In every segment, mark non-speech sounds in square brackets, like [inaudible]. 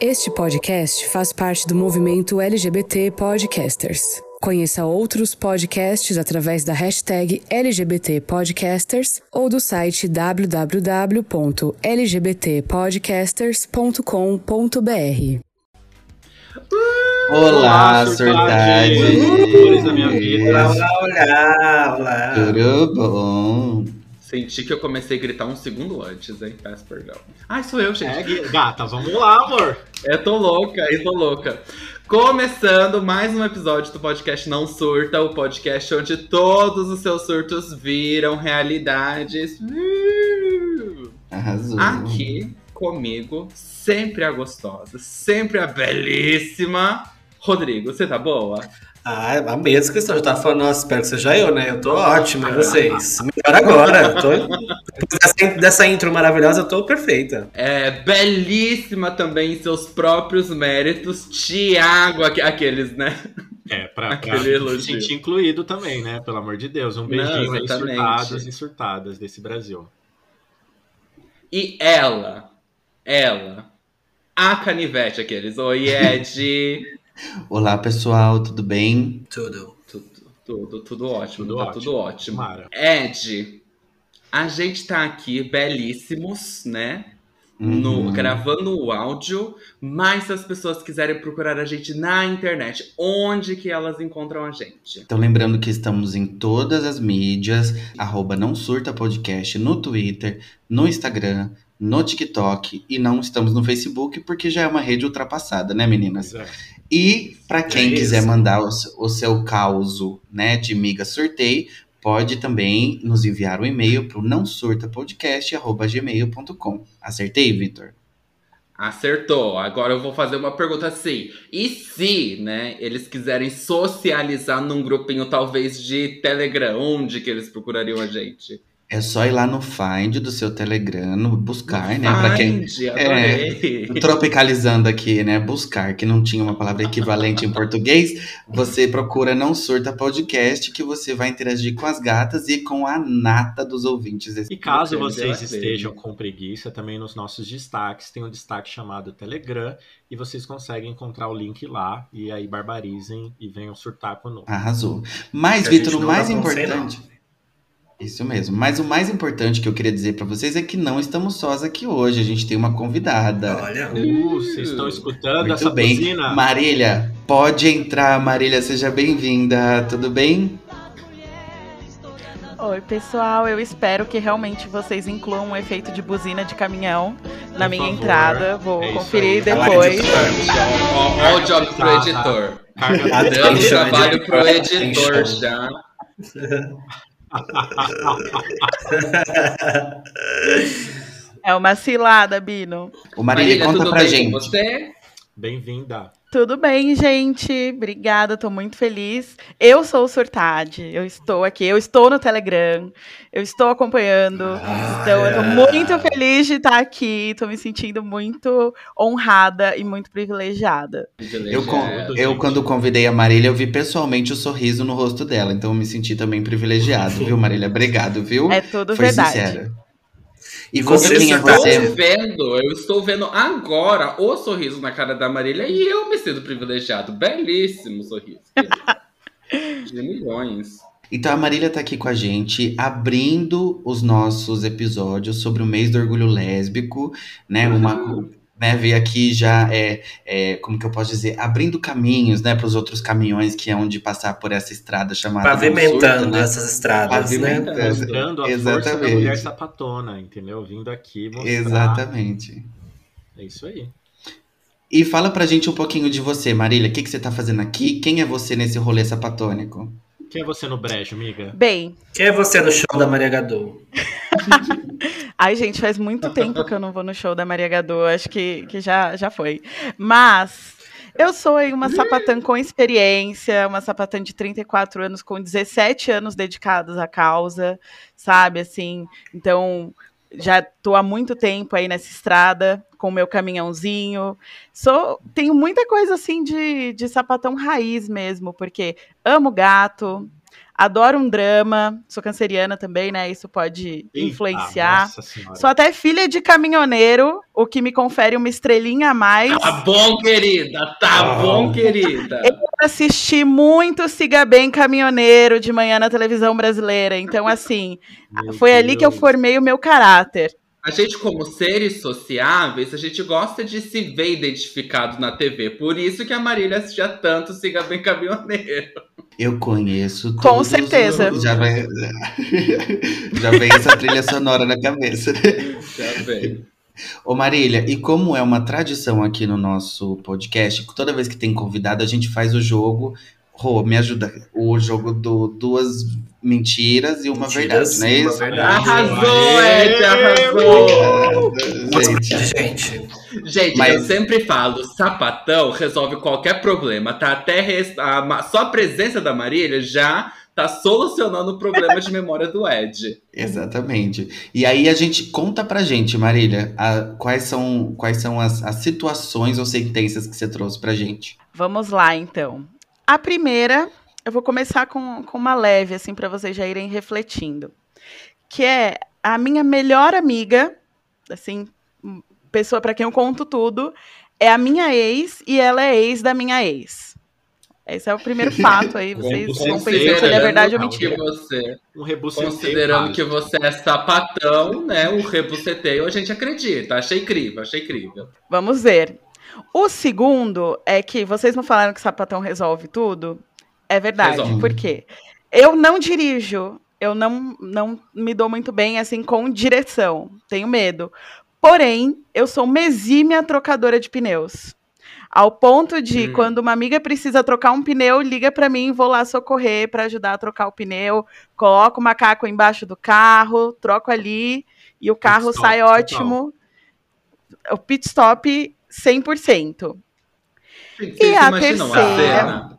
Este podcast faz parte do movimento LGBT Podcasters. Conheça outros podcasts através da hashtag LGBT Podcasters ou do site www.lgbtpodcasters.com.br. Olá, Sortade! Olá, olá, olá. Tudo bom? Senti que eu comecei a gritar um segundo antes, hein? Peço perdão. Ai, sou eu, gente. É, É, gata, vamos lá, amor. Eu tô louca, eu tô louca. Começando mais um episódio do podcast Não Surta, o podcast onde todos os seus surtos viram realidades. Uh! Arrasou. Aqui comigo, sempre a gostosa, sempre a belíssima. Rodrigo, você tá boa? Ah, a mesma questão. Eu tava falando, nossa, espero que seja eu, né? Eu tô ótimo, e vocês? Melhor agora. Eu tô... Depois dessa, dessa intro maravilhosa, eu tô perfeita. É, belíssima também em seus próprios méritos, Tiago, aque- aqueles, né? É, pra, pra se sentir incluído também, né? Pelo amor de Deus. Um beijinho aí, surtadas e surtadas desse Brasil. E ela, ela, a canivete, aqueles. Oi, Ed. Olá, pessoal, tudo bem? Tudo. tudo, tudo, tudo ótimo, Tudo tá ótimo. tudo ótimo. Mara. Ed, a gente tá aqui belíssimos, né? No, Uhum. gravando o áudio, mas se as pessoas quiserem procurar a gente na internet, onde que elas encontram a gente? Então, lembrando que estamos em todas as mídias, arroba não surta podcast, no Twitter, no Instagram, no TikTok e não estamos no Facebook porque já é uma rede ultrapassada, né, meninas? É. E para quem É quiser mandar o, o seu causo, né, de miga sorteio, pode também nos enviar um e-mail para o não gmail.com. Acertei, Vitor? Acertou. Agora eu vou fazer uma pergunta assim. E se, né, eles quiserem socializar num grupinho talvez de Telegram, onde que eles procurariam a gente? É só ir lá no Find do seu Telegram, no buscar, né? Para quem Find, adorei. tropicalizando aqui, né? Buscar, que não tinha uma palavra equivalente em português, você procura Não Surta Podcast, que você vai interagir com as gatas e com a nata dos ouvintes. E caso vocês estejam com preguiça, também nos nossos destaques tem um destaque chamado Telegram e vocês conseguem encontrar o link lá e aí barbarizem e venham surtar conosco. Arrasou. Mas, Vitor, o mais importante. Isso mesmo. Mas o mais importante que eu queria dizer pra vocês é que não estamos sós aqui hoje. A gente tem uma convidada. Olha. Uh, vocês estão escutando Muito essa bem. buzina? Marília, pode entrar, Marília, seja bem-vinda. Tudo bem? Oi, pessoal. Eu espero que realmente vocês incluam um efeito de buzina de caminhão na Por minha favor. entrada. Vou É conferir aí. depois. Ó o job pro Tá, tá. editor. Dando trabalho pro editor. já. [laughs] É uma cilada, Bino. O Marília, conta tudo pra bem gente. com você? Bem-vinda. Tudo bem, gente? Obrigada, tô muito feliz. Eu sou o Surtade, eu estou aqui, eu estou no Telegram, eu estou acompanhando. Então, eu tô muito feliz de estar aqui, tô me sentindo muito honrada e muito privilegiada. Eu, É, eu, quando convidei a Marília, eu vi pessoalmente o sorriso no rosto dela. Então eu me senti também privilegiado, viu, Marília? Obrigado, viu? É tudo Foi verdade. sincera. E Você, Eu estou você? vendo, eu estou vendo agora o sorriso na cara da Marília e eu me sinto privilegiado. Belíssimo sorriso. [laughs] De milhões. Então a Marília tá aqui com a gente, abrindo os nossos episódios sobre o mês do orgulho lésbico, né? Uma, né, veio aqui já, é, é, como que eu posso dizer, abrindo caminhos, né, para os outros caminhões que hão de passar por essa estrada chamada Pavimentando Não Surta, né? essas estradas, né? Pavimentando. Mostrando a força da Exatamente. mulher sapatona, entendeu? Vindo aqui mostrar. Exatamente. É isso aí. E fala pra gente um pouquinho de você, Marília. O que, que você tá fazendo aqui? Quem é você nesse rolê sapatônico? Quem é você no brejo, amiga? Bem, Quem é você no show da Maria Gadu? Ai, gente, faz muito tempo que eu não vou no show da Maria Gadu. Acho que, que já, já foi. Mas eu sou aí uma sapatã com experiência, uma sapatã de 34 anos, com 17 anos dedicados à causa, sabe? Assim, então já tô há muito tempo aí nessa estrada com o meu caminhãozinho. Sou, tenho muita coisa assim de, de sapatão raiz mesmo, porque amo gato, Adoro um drama. Sou canceriana também, né? Isso pode Eita, influenciar. Sou até filha de caminhoneiro, o que me confere uma estrelinha a mais. Tá bom, querida. Tá Ah. bom, querida. Assisti muito Siga Bem Caminhoneiro de manhã na televisão brasileira. Então, assim, Meu foi ali que eu Deus. formei o meu caráter. A gente, como seres sociáveis, a gente gosta de se ver identificado na TV. Por isso que a Marília assistia tanto Siga Bem Caminhoneiro. Eu conheço Com todos certeza. os- Já, vai... [laughs] Já vem essa trilha sonora na cabeça. Já vem. Ô Marília, e como é uma tradição aqui no nosso podcast, toda vez que tem convidado, a gente faz o jogo. Rô, me ajuda. O jogo do duas mentiras e uma Mentiras verdade, não é isso? verdade. Arrasou, Ed, arrasou! Gente, Gente, Gente, Mas- eu sempre falo, sapatão resolve qualquer problema, tá? Até res- a só a presença da Marília já tá solucionando o problema de memória do Ed. exatamente. E aí a gente conta pra gente, Marília, a- quais são, quais são as, as situações ou sentenças que você trouxe pra gente. Vamos lá, então. A primeira, eu vou começar com, com uma leve, assim, para vocês já irem refletindo. Que é a minha melhor amiga, assim, pessoa para quem eu conto tudo, é a minha ex e ela é ex da minha ex. Esse é o primeiro [laughs] fato aí, vocês vão pensar se ele é verdade ou mentira. que você, Um considerando que você é sapatão, né? O rebuceteio a gente acredita. Achei incrível, achei incrível. Vamos ver. O segundo é que vocês não falaram que sapatão resolve tudo? É verdade. Resolve. Por quê? Eu não dirijo. Eu não, não me dou muito bem assim com direção. Tenho medo. Porém, eu sou uma exímia trocadora de pneus. Ao ponto de, Hum. quando uma amiga precisa trocar um pneu, liga pra mim, vou lá socorrer pra ajudar a trocar o pneu. Coloco o macaco embaixo do carro, troco ali e o carro stop, sai total. ótimo. O pit stop 100%. Vocês E a terceira?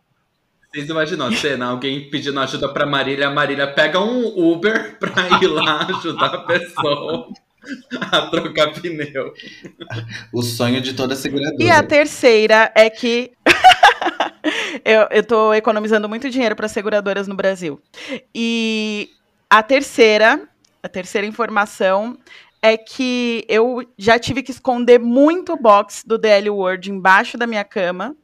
Imaginam a cena? Alguém pedindo ajuda pra Marília, a Marília pega um Uber [laughs] pra ir lá ajudar a pessoa a trocar pneu. O sonho de toda seguradora. E a terceira é que [laughs] eu, eu tô economizando muito dinheiro para seguradoras no Brasil. E a terceira, a terceira informação é que eu já tive que esconder muito box do DL World embaixo da minha cama,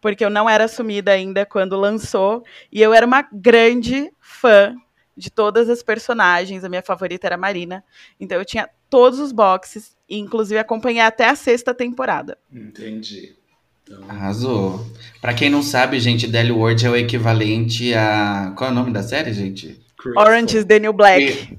porque eu não era assumida ainda quando lançou, e eu era uma grande fã de todas as personagens, a minha favorita era a Marina, então eu tinha todos os boxes, e inclusive acompanhei até a sexta temporada. Entendi. Então, Arrasou. Pra quem não sabe, gente, Deli World é o equivalente a. Qual é o nome da série, gente? Crystal. Orange is the New Black.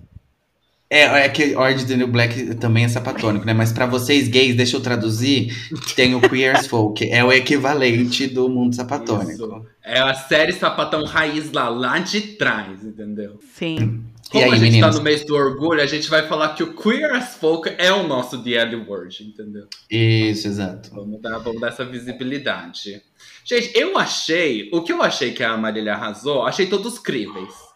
É, é que Orange the New Black também é sapatônico, né? Mas pra vocês gays, deixa eu traduzir, tem o Queer as Folk, é o equivalente do mundo sapatônico. Isso. É a série Sapatão Raiz lá, lá de trás, entendeu? Sim. E Como aí, a gente meninas? tá no mês do orgulho, a gente vai falar que o Queer as Folk é o nosso DL World, entendeu? Isso, exato. Vamos dar, vamos dar essa visibilidade. Gente, eu achei. O que eu achei que a Marília arrasou, achei todos críveis.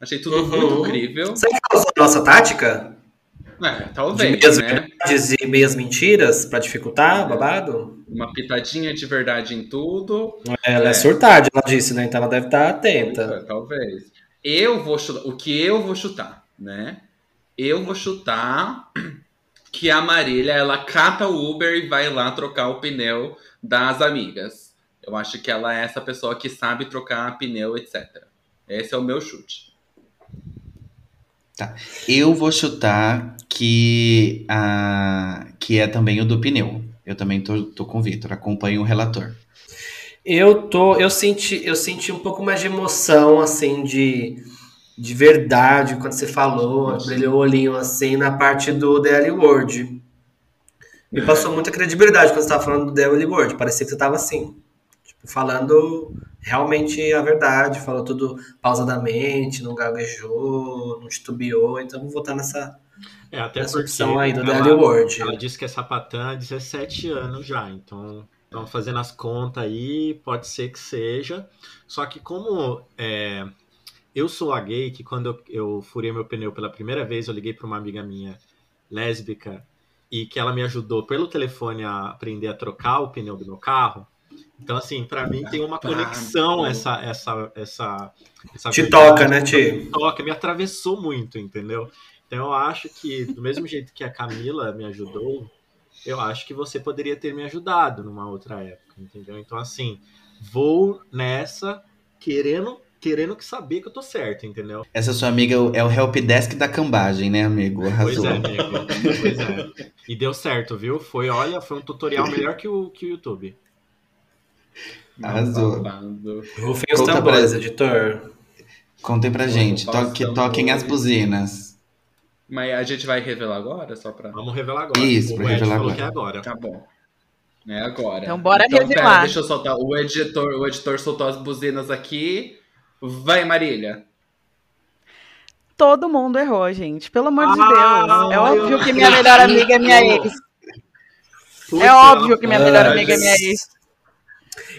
Achei tudo Uhum. muito crível. sabe qual é a nossa tática? É, De talvez, meias né? verdades e meias mentiras pra dificultar o babado? Uma pitadinha de verdade em tudo. Ela é, É. surtada, ela disse, né? Então ela deve estar atenta. É, Talvez. Eu vou chutar. O que eu vou chutar, né? Eu vou chutar que a Marília ela cata o Uber e vai lá trocar o pneu das amigas. Eu acho que ela é essa pessoa que sabe trocar pneu, etc. Esse é o meu chute. Eu vou chutar que, a, que é também o do pneu. Eu também tô, tô com o Vitor, acompanho o relator. Eu tô, eu senti, eu senti um pouco mais de emoção, assim, de, de verdade quando você falou, brilhou o olhinho assim na parte do DL Word. Me passou muita credibilidade quando você tava falando do DL Word. Parecia que você tava assim, falando realmente a verdade, falou tudo pausadamente, não gaguejou, não titubeou. Então vou votar nessa, É, até nessa porque opção aí do ela- DL Word. Ela disse que é sapatã há 17 anos já, então estamos fazendo as contas aí, pode ser que seja. Só que como é, eu sou a gay, que quando eu, eu furei meu pneu pela primeira vez, eu liguei para uma amiga minha lésbica e que ela me ajudou pelo telefone a aprender a trocar o pneu do meu carro. Então, assim, pra mim tem uma conexão essa, essa, essa, essa Te verdade. toca, né, Ti? toca, me atravessou muito, entendeu? Então eu acho que, do mesmo jeito que a Camila me ajudou, eu acho que você poderia ter me ajudado numa outra época, entendeu? Então, assim, vou nessa querendo, querendo que saber que eu tô certo, entendeu? Essa sua amiga é o helpdesk da cambagem, né, amigo? Pois Arrasou. é, amigo. Pois é. E deu certo, viu? Foi, olha, foi um tutorial melhor que o, que o YouTube. Arrasou. Rufem os tambores, pra- editor. Contem pra gente, toque, toquem as buzinas. Mas a gente vai revelar agora, só pra. Vamos revelar agora. Isso, o pra Ed revelar falou agora. que é agora. Tá bom. É agora. Então bora pera, revelar. deixa eu soltar. O editor, o editor soltou as buzinas aqui. Vai, Marília. Todo mundo errou, gente. Pelo amor de Ah, Deus. É meu óbvio que minha melhor amiga é minha ex. É óbvio que minha Ah, melhor amiga é minha ex.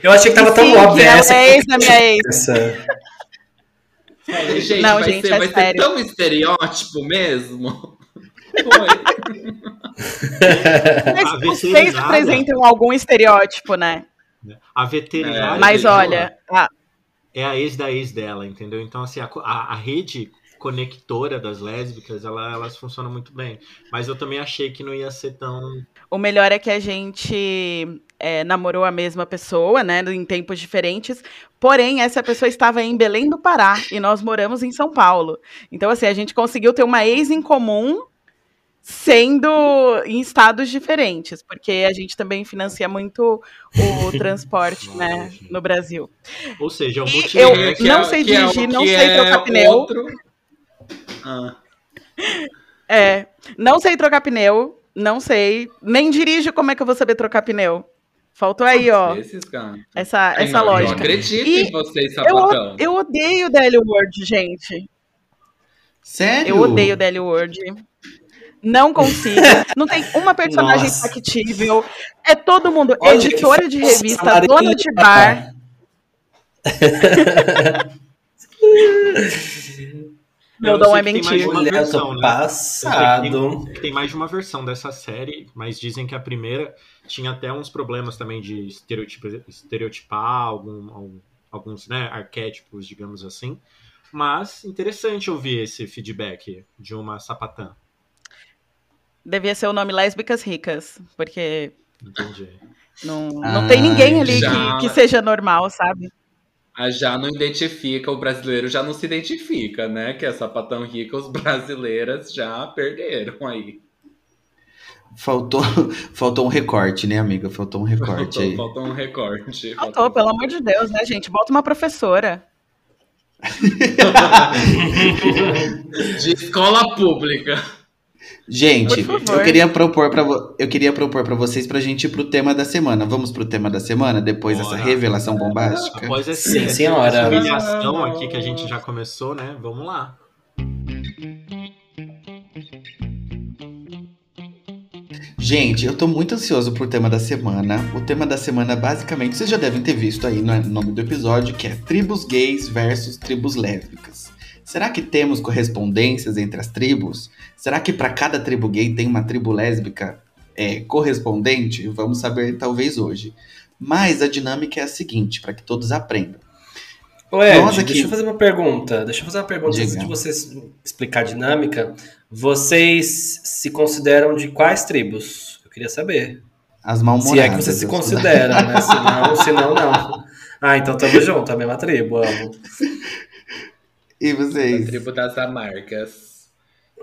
Eu achei que tava tão Sim, óbvio essa. é ex da minha ex. Essa. Gente, Não, vai, gente, ser, é vai ser tão estereótipo mesmo. [laughs] Foi. Mas vocês apresentam algum estereótipo, né? A veterinária. Mas dela olha, a- É a ex da ex dela, entendeu? Então, assim, a, a- a rede conectora das lésbicas, ela- elas funcionam muito bem. Mas eu também achei que não ia ser tão. O melhor é que a gente é, namorou a mesma pessoa, né? Em tempos diferentes. Porém, essa pessoa estava em Belém do Pará e nós moramos em São Paulo. Então, assim, a gente conseguiu ter uma ex em comum sendo em estados diferentes, porque a gente também financia muito o [laughs] transporte, né, no Brasil. Ou seja, o E eu- É, não é- sei que é dirigir, o não que sei é trocar pneu. outro- Ah, É, não sei trocar pneu, não sei, nem dirijo, como é que eu vou saber trocar pneu? Faltou aí, ó, esses essa, Ai, essa não, Eu lógica. acredito E em vocês, Eu, sapatão. eu odeio o DL Word, gente. Sério? Eu odeio o DL Word. Não consigo. [laughs] Não tem uma personagem Nossa. factível. É todo mundo Olha editora de revista, Marília. dona de bar. [laughs] [laughs] Meu Eu dom é tem mentir. eu versão, né? passado. Tem mais de uma versão dessa série, mas dizem que a primeira tinha até uns problemas também de estereotipa- estereotipar algum- algum- alguns né, arquétipos, digamos assim. Mas interessante ouvir esse feedback de uma sapatã. Devia ser o nome Lésbicas Ricas, porque Entendi. não, não Ai, tem ninguém ali já. que, que seja normal, sabe? Já não identifica, o brasileiro já não se identifica, né? Que é sapatão rica, os brasileiras já perderam aí. Faltou, [laughs] faltou um recorte, né, amiga? Faltou um recorte Faltou, aí. faltou um recorte. Faltou, pelo amor de Deus, né, gente? Bota uma professora. [laughs] De escola pública. Gente, eu queria propor para eu queria propor para vocês pra gente ir pro tema da semana. Vamos pro tema da semana depois dessa revelação bombástica? Após esse, Sim, essa senhora. humilhação aqui que a gente já começou, né? Vamos lá. Gente, eu tô muito ansioso pro tema da semana. O tema da semana, basicamente, vocês já devem ter visto aí no nome do episódio, que é tribos gays versus tribos lésbicas. Será que temos correspondências entre as tribos? Será que para cada tribo gay tem uma tribo lésbica é, correspondente? Vamos saber talvez hoje. Mas a dinâmica é a seguinte, para que todos aprendam. Nós aqui- deixa eu fazer uma pergunta. Deixa eu fazer uma pergunta antes Diga. de vocês explicar a dinâmica. Vocês se consideram de quais tribos? Eu queria saber. As mal Se é que vocês se consideram, né? Se não, se não, não. Ah, então tamo junto, a mesma tribo, amo. [laughs] E A vocês? tribo das amargas.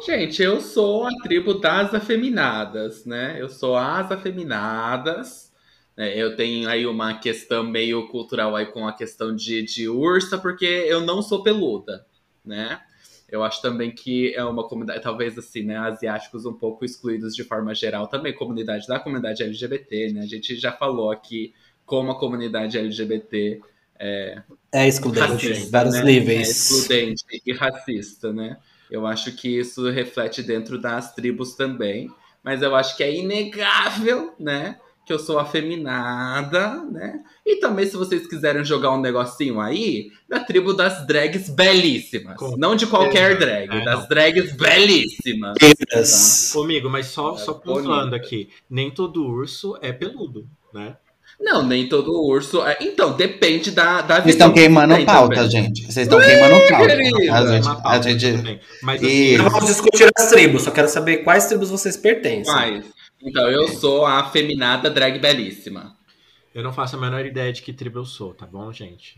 Gente, eu sou a tribo das afeminadas, né? Eu sou as afeminadas. né? Eu tenho aí uma questão meio cultural aí com a questão de, de ursa, porque eu não sou peluda, né? Eu acho também que é uma comunidade, talvez assim, né? Asiáticos um pouco excluídos de forma geral, também comunidade da comunidade LGBT, né? A gente já falou aqui como a comunidade LGBT É excludente, racista, vários né? É níveis. excludente e racista, né? Eu acho que isso reflete dentro das tribos também, mas eu acho que é inegável, né? Que eu sou afeminada, né? E também, se vocês quiserem jogar um negocinho aí, da tribo das drags belíssimas. Com Não de qualquer certeza. drag, É, das não. drags belíssimas. Queridas. Comigo, mas só, É só pontuando aqui. Nem todo urso é peludo, né? Não, nem todo urso. é- Então, depende da, da Vocês visão estão que queimando tem pauta, também. gente. Vocês estão queimando pauta. querida. A É gente, uma a gente-. Mas assim. Então vamos discutir as tribos. Só quero saber quais tribos vocês pertencem. Mas, então, eu sou a afeminada drag belíssima. eu não faço a menor ideia de que tribo eu sou, tá bom, gente?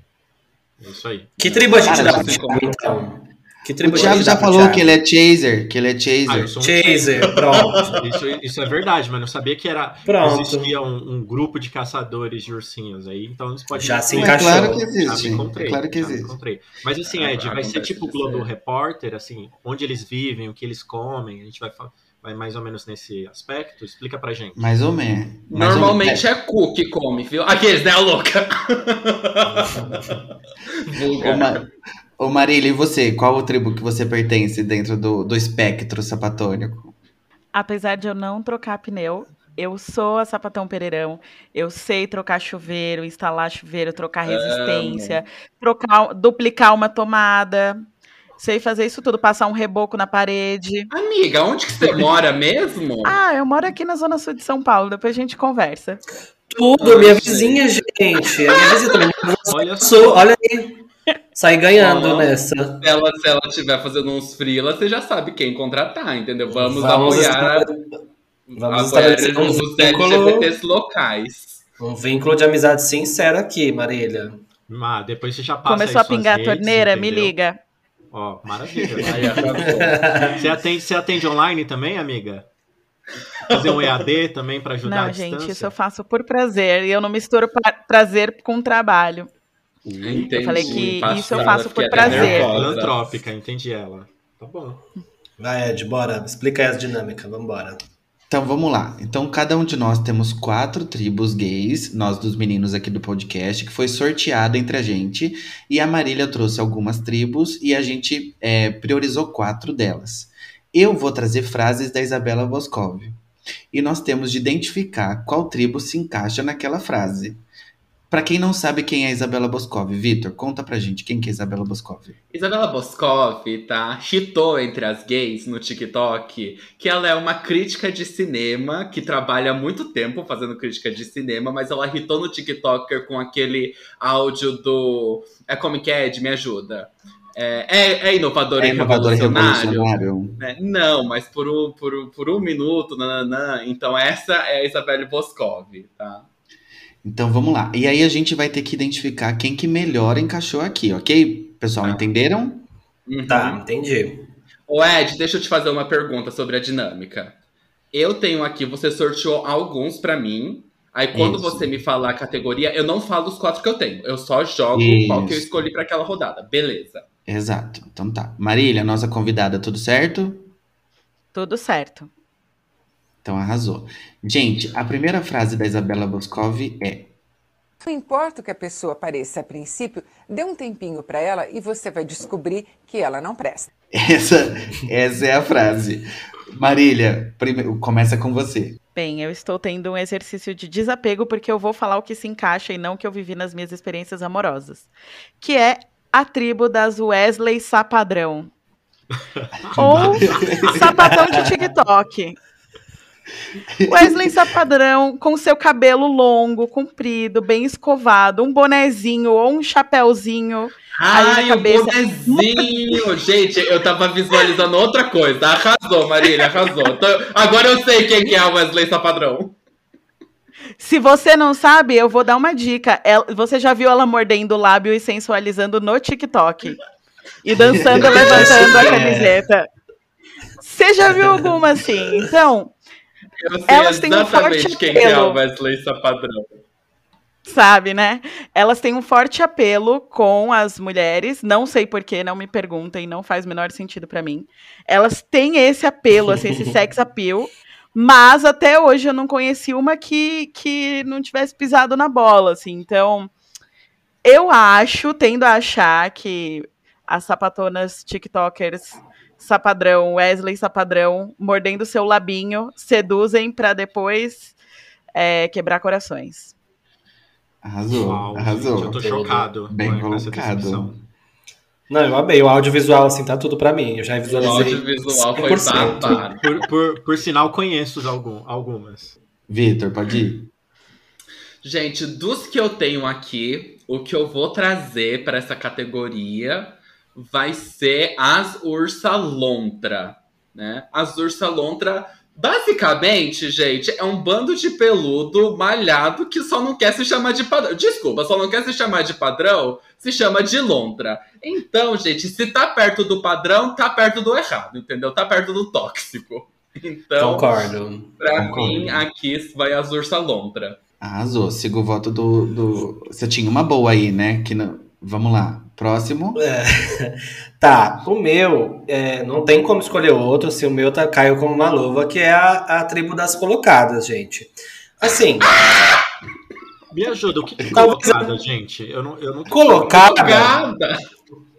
É isso aí. Que tribo a gente Cara, dá Thiago, então? Que O Thiago já falou Thiago? que ele é chaser, que ele é Ah, chaser. sou um Chaser, pronto. Isso, isso é verdade, mas não sabia que era Pronto. existia um, um grupo de caçadores de ursinhos aí, então isso pode Já se É encaixou. claro que Já existe. me encontrei. É claro que já me existe. encontrei. Mas assim, Ah, Ed, vai ser tipo de Globo ser. Repórter, assim, onde eles vivem, o que eles comem, a gente vai, fa- vai mais ou menos nesse aspecto. Explica pra gente. Mais ou menos. Mais ou Normalmente menos. é cu que come, viu? Aqueles, né, a louca? Vulgar. Ô Marília, e você? Qual o tribo que você pertence dentro do, do espectro sapatônico? Apesar de eu não trocar pneu, eu sou a sapatão pereirão. Eu sei trocar chuveiro, instalar chuveiro, trocar resistência, trocar, duplicar uma tomada. Sei fazer isso tudo, passar um reboco na parede. Amiga, onde que você mora mesmo? [laughs] Ah, eu moro aqui na zona sul de São Paulo, depois a gente conversa. Tudo, minha vizinha, gente. A minha vizinha também. Olha Sou, olha aí. Saí ganhando nessa. Se ela, se ela estiver fazendo uns freela, você já sabe quem contratar, entendeu? Vamos, Vamos apoiar, Vamos apoiar estabelecer um os vínculo, LGBTs locais. um vínculo de amizade sincero aqui, Marília. Ah, depois você já passa Começou aí a pingar suas a redes, torneira, me entendeu? liga. Ó, maravilha. Aí arrasou. Você atende, você atende online também, amiga? Fazer um EAD também pra ajudar Não, à gente, distância? isso eu faço por prazer. E eu não misturo pra- prazer com trabalho. Entendi. Eu falei que isso eu Passada, faço por prazer. Filantrópica, entendi ela. Tá bom. Vai, Ed, bora. Explica aí as dinâmicas, vambora. Então vamos lá. Então cada um de nós temos quatro tribos gays, nós dos meninos aqui do podcast, que foi sorteado entre a gente. E a Marília trouxe algumas tribos e a gente é, priorizou quatro delas. Eu vou trazer frases da Isabela Boscov. E nós temos de identificar qual tribo se encaixa naquela frase. Pra quem não sabe quem é a Isabela Boscov, Vitor, conta pra gente quem que é Isabela Boscov. Isabela Boscov, tá? Chitou entre as gays no TikTok que ela é uma crítica de cinema que trabalha há muito tempo fazendo crítica de cinema, mas ela hitou no TikToker com aquele áudio do. É Comic Ed, me ajuda. É, é, é inovador É e inovador revolucionário? revolucionário. né? Não, mas por um, por, um- por um minuto, nananã. Então essa é a Isabelle Boscov, tá? Então vamos lá. E aí a gente vai ter que identificar quem que melhor encaixou aqui, ok? Pessoal, Tá. entenderam? Tá, entendi. Ô Ed, deixa eu te fazer uma pergunta sobre a dinâmica. Eu tenho aqui, você sorteou alguns pra mim. Aí quando Isso. você me falar a categoria, eu não falo os quatro que eu tenho. Eu só jogo qual que eu Isso. escolhi pra aquela rodada. Beleza. Exato. Então tá. Marília, nossa convidada, tudo certo? Tudo certo. Então arrasou. Gente, a primeira frase da Isabela Boscov é: Não importa o que a pessoa pareça a princípio, dê um tempinho para ela e você vai descobrir que ela não presta. essa, essa é a frase. Marília, prime- começa com você. Bem, eu estou tendo um exercício de desapego porque eu vou falar o que se encaixa e não o que eu vivi nas minhas experiências amorosas. Que é a tribo das Wesley Sapadrão. [laughs] Ou sapatão de TikTok. Wesley Sapadrão com seu cabelo longo, comprido, bem escovado, um bonezinho ou um chapéuzinho. Aí na Ai, o cabeça- bonezinho! Gente, eu tava visualizando outra coisa. Arrasou, Marília, arrasou. Então, agora eu sei quem que é a Wesley Sapadrão. Se você não sabe, eu vou dar uma dica. Ela- você já viu ela mordendo o lábio e sensualizando no TikTok? E dançando, [laughs] levantando a É. camiseta. Você já viu alguma assim? Então, Eu sei Elas têm um forte quem que é apelo. Wesley Sapadrão. sabe, né? Elas têm um forte apelo com as mulheres. Não sei porquê, não me perguntem, não faz o menor sentido pra mim. Elas têm esse apelo, assim, esse [laughs] sex appeal. Mas até hoje eu não conheci uma que, que não tivesse pisado na bola, assim. Então, eu acho, tendo a achar que as sapatonas TikTokers Sapadrão, Wesley Sapadrão, mordendo seu labinho, seduzem pra depois é, quebrar corações. Arrasou, Uau, arrasou. gente, eu tô chocado Bem com essa colocado. descrição. Não, eu amei. O audiovisual, assim, tá tudo pra mim. Eu já O visualizei. audiovisual foi 100%. babado. Por, por, por sinal, conheço algum, algumas. Vitor, pode ir. Gente, dos que eu tenho aqui, o que eu vou trazer para essa categoria vai ser as ursa lontra, né? As ursa lontra, basicamente, gente, é um bando de peludo malhado que só não quer se chamar de padrão. Desculpa, só não quer se chamar de padrão, se chama de lontra. Então, gente, se tá perto do padrão, tá perto do errado, entendeu? Tá perto do tóxico. Então, Concordo. pra Concordo. mim, aqui vai as ursa lontra. Arrasou, sigo o voto do, do. Você tinha uma boa aí, né? Que não... Vamos lá. Próximo. [laughs] Tá, o meu, é, não tem como escolher outro, se o meu tá, caiu como uma luva, que é a, a tribo das colocadas, gente. Assim, Me ajuda, o que que é colocada, gente? Eu não, eu não colocada, Jogada!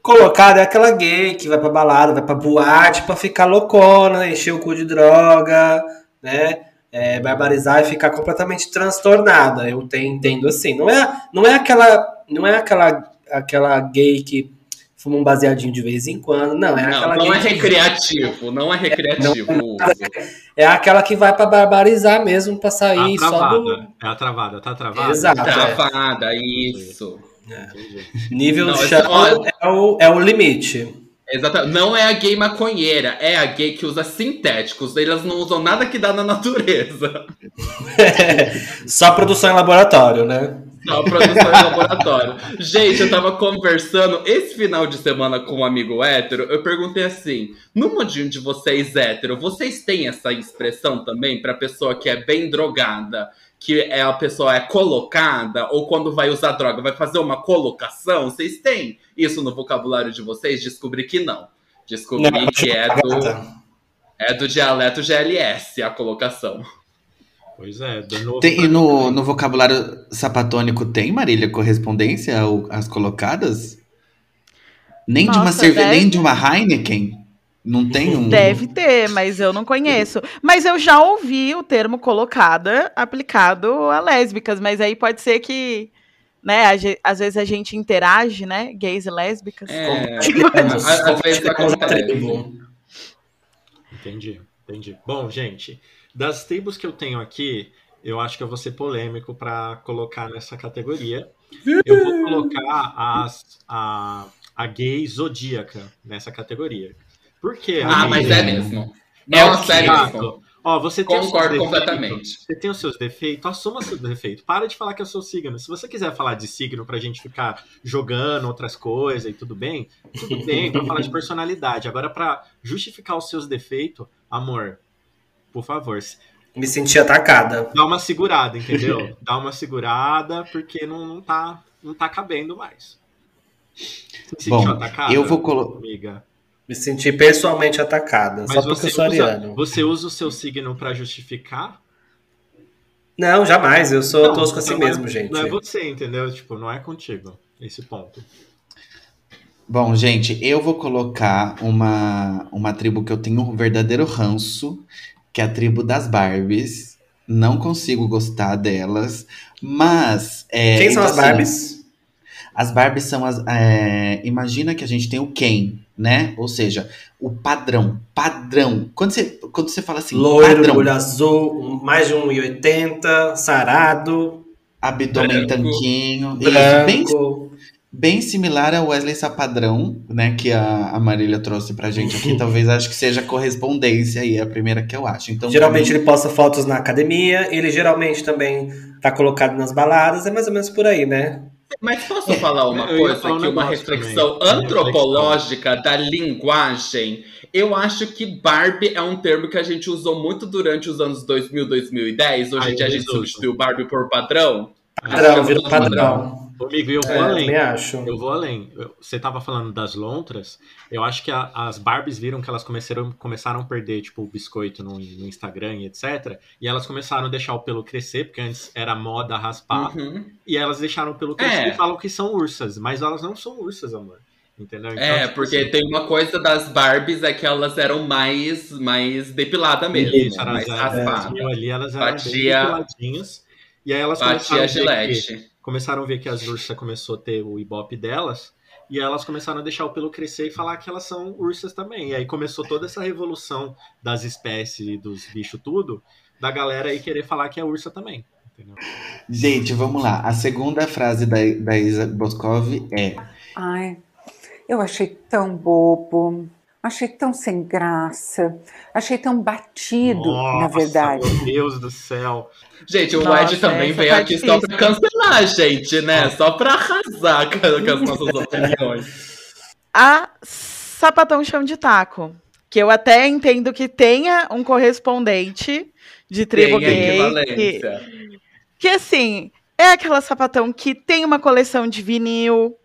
colocada é aquela gay que vai pra balada, vai pra boate pra ficar loucona, encher o cu de droga, né? É, barbarizar e ficar completamente transtornada. Eu te- entendo assim. Não é, não é aquela, não é aquela, aquela gay que fuma um baseadinho de vez em quando. Não, é Não, aquela não gay é que- recreativo, não é recreativo. o uso. É aquela que vai pra barbarizar mesmo, pra Tá sair só travada. do É a travada, tá travada? Exato. é. Travada, isso. Entendi. nível Não, chão olha- é o, é o limite. Exatamente. Não é a gay maconheira, é a gay que usa sintéticos. Elas não usam nada que dá na natureza. [laughs] Só produção em laboratório, né? Só produção em laboratório. Gente, eu tava conversando esse final de semana com um amigo hétero. Eu perguntei assim: no mundinho de vocês hétero, vocês têm essa expressão também pra pessoa que é bem drogada? Que é a pessoa é colocada, ou quando vai usar droga, vai fazer uma colocação? Vocês têm isso no vocabulário de vocês? Descobri que não. Descobri Não, que é do, é do dialeto GLS a colocação. Pois é, do novo Tem, e no, no vocabulário sapatônico tem, Marília, correspondência às colocadas? Nem de uma Nossa, cerveja, nem de uma Heineken? Não tem um. Deve ter, mas eu não conheço. Mas eu já ouvi o termo colocada aplicado a lésbicas, mas aí pode ser que, né, às vezes a gente interage, né, gays e lésbicas. É, Compartilhamos, às- às vezes acontece. Entendi, entendi. Bom, gente, das tribos que eu tenho aqui, eu acho que eu vou ser polêmico para colocar nessa categoria. Eu vou colocar as, a, a gay zodíaca nessa categoria. Por quê? Ah, amiga? mas é mesmo. É o Nossa, é quê? mesmo. Exato. Ó, você tem os seus Concordo defeitos, completamente. Você tem os seus defeitos, assuma seus defeitos. Para de falar que é o seu signo. Se você quiser falar de signo pra gente ficar jogando outras coisas e tudo bem, tudo bem, pra falar de personalidade. Agora, pra justificar os seus defeitos, amor, por favor, Me senti atacada. dá uma segurada, entendeu? [laughs] Dá uma segurada, porque não, não, tá, não tá cabendo mais. Você se Bom, sentiu atacada, eu vou colo- amiga? Me senti pessoalmente atacada. Mas só porque você eu sou usa, ariano. você usa o seu signo pra justificar? Não, jamais. Eu sou Não, tosco assim não é- mesmo, gente. Não é você, entendeu? Tipo, não é contigo esse ponto. Bom, gente, eu vou colocar uma, uma tribo que eu tenho um verdadeiro ranço, que é a tribo das Barbies. Não consigo gostar delas, mas. é, Quem são então, as assim, Barbies? As Barbies são as. é, imagina que a gente tem o Ken, né? Ou seja, o padrão. Padrão. Quando você, quando você fala assim, Loiro, padrão, olho azul, mais de 1,80, sarado, abdômen Branco. tanquinho. Isso, bem, branco. bem similar ao Wesley Sapadrão, né? Que a, a Marília trouxe pra gente aqui. [laughs] Talvez acho que seja correspondência aí, a primeira que eu acho. Então, Geralmente mim, ele posta fotos na academia, ele geralmente também tá colocado nas baladas, é mais ou menos por aí, né? Mas posso falar uma coisa falar aqui, uma reflexão também, antropológica da linguagem? Eu acho que Barbie é um termo que a gente usou muito durante os anos 2000, 2010. Hoje em dia a gente substituiu Barbie por padrão. Padrão, é vira muito padrão. Amigo, eu vou É, além. acho. Eu vou além. Você tava falando das lontras. Eu acho que a- as Barbies viram que elas começaram, começaram a perder, tipo, o biscoito no, no Instagram e etc. E elas começaram a deixar o pelo crescer, porque antes era moda raspar. Uhum. E elas deixaram o pelo crescer É. e falam que são ursas. Mas elas não são ursas, amor. Entendeu? Então, É, tipo porque assim, tem uma coisa das Barbies é que elas eram mais, mais depiladas mesmo, isso, elas mais eram- raspadas. ali, elas eram bem Batia- depiladinhas. E aí elas Batia começaram a ver que- gilete. Começaram a ver que as ursas começou a ter o ibope delas, e aí elas começaram a deixar o pelo crescer e falar que elas são ursas também. E aí começou toda essa revolução das espécies e dos bichos tudo, da galera aí querer falar que é ursa também. entendeu? Gente, vamos lá. A segunda frase da, da Isa Boscov é: Ai, eu achei tão bobo, achei tão sem graça, achei tão batido, na Nossa, verdade. Meu Deus do céu. Gente, o Nossa, Ed também veio tá aqui só difícil. pra cancelar a gente, né? Só pra arrasar com, as nossas opiniões. A sapatão chão de taco. Que eu até entendo que tenha um correspondente de tribo Tem gay. Que, equivalência. que assim, é aquela sapatão que tem uma coleção de vinil.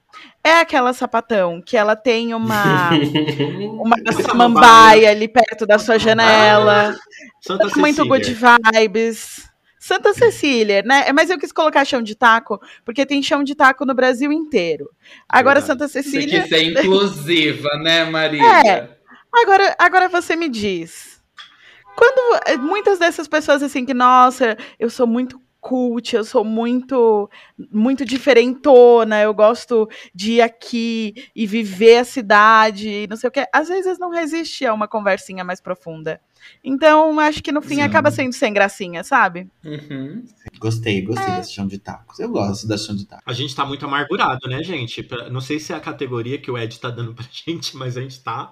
É aquela sapatão que ela tem uma, [laughs] uma samambaia ali perto da sua janela. Santa Tá muito good vibes. Santa Cecília, né? Mas eu quis colocar chão de taco, porque tem chão de taco no Brasil inteiro. Agora. Santa Você Cecília. quis ser inclusiva, né, Maria? É. Agora, agora você me diz. Quando muitas dessas pessoas assim que, nossa, eu sou muito cult, eu sou muito muito diferentona, eu gosto de ir aqui e viver a cidade, e não sei o quê. Às vezes não resiste a uma conversinha mais profunda. Então, acho que no fim Sim. acaba sendo sem gracinha, sabe? Uhum. Gostei, gostei É. desse chão de tacos. Eu gosto da chão de tacos. A gente tá muito amargurado, né, gente? Pra- Não sei se é a categoria que o Ed tá dando pra [laughs] gente, mas a gente tá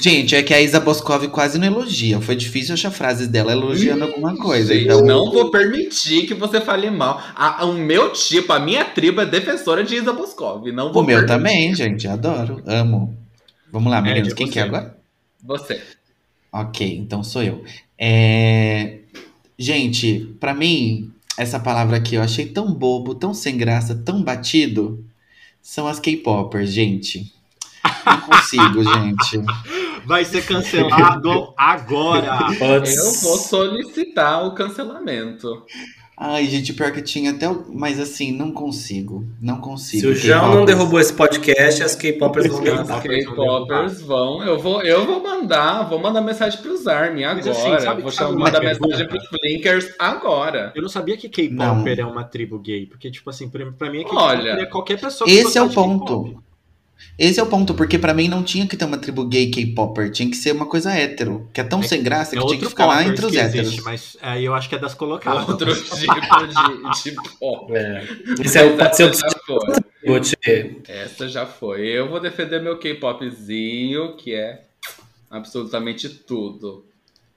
Gente, é que a Isa Boscov quase não elogia. Foi difícil achar frases dela elogiando alguma coisa. Gente, então, não vou permitir que você fale mal. A- o meu tipo, a minha tribo é defensora de Isa Boscov. Não vou o meu permitir. também, gente. Adoro, amo. Vamos lá, meninos. é Quem você. que é agora? Você. Ok, então sou eu. É, Gente, pra mim, essa palavra aqui eu achei tão bobo, tão sem graça, tão batido. São as K-popers, gente. Não consigo, gente. Vai ser cancelado agora. Eu vou solicitar o cancelamento. Ai, gente, pior que tinha até. Mas assim, não consigo. Não consigo. Se o João não derrubou esse podcast, as K-popers vão As derrubar. K-popers vão. Eu vou, eu vou mandar, vou mandar mensagem pros Army Mas agora. assim, sabe- vou sabe chamar, mandar mensagem pros Flinkers agora. Eu não sabia que K-Popper é uma tribo gay, porque, tipo assim, pra, pra mim é Olha, é qualquer pessoa que Esse é o de ponto. Esse é o ponto, porque pra mim não tinha que ter uma tribo gay K-popper, tinha que ser uma coisa hétero, que é tão É- sem graça É que tinha que ficar lá entre os héteros. existe, mas aí eu acho que é das colocadas. outro tipo de, de pop. É. Isso é, pode ser o Essa já foi. Bote. Essa já foi. Eu vou defender meu K-popzinho, que é absolutamente tudo.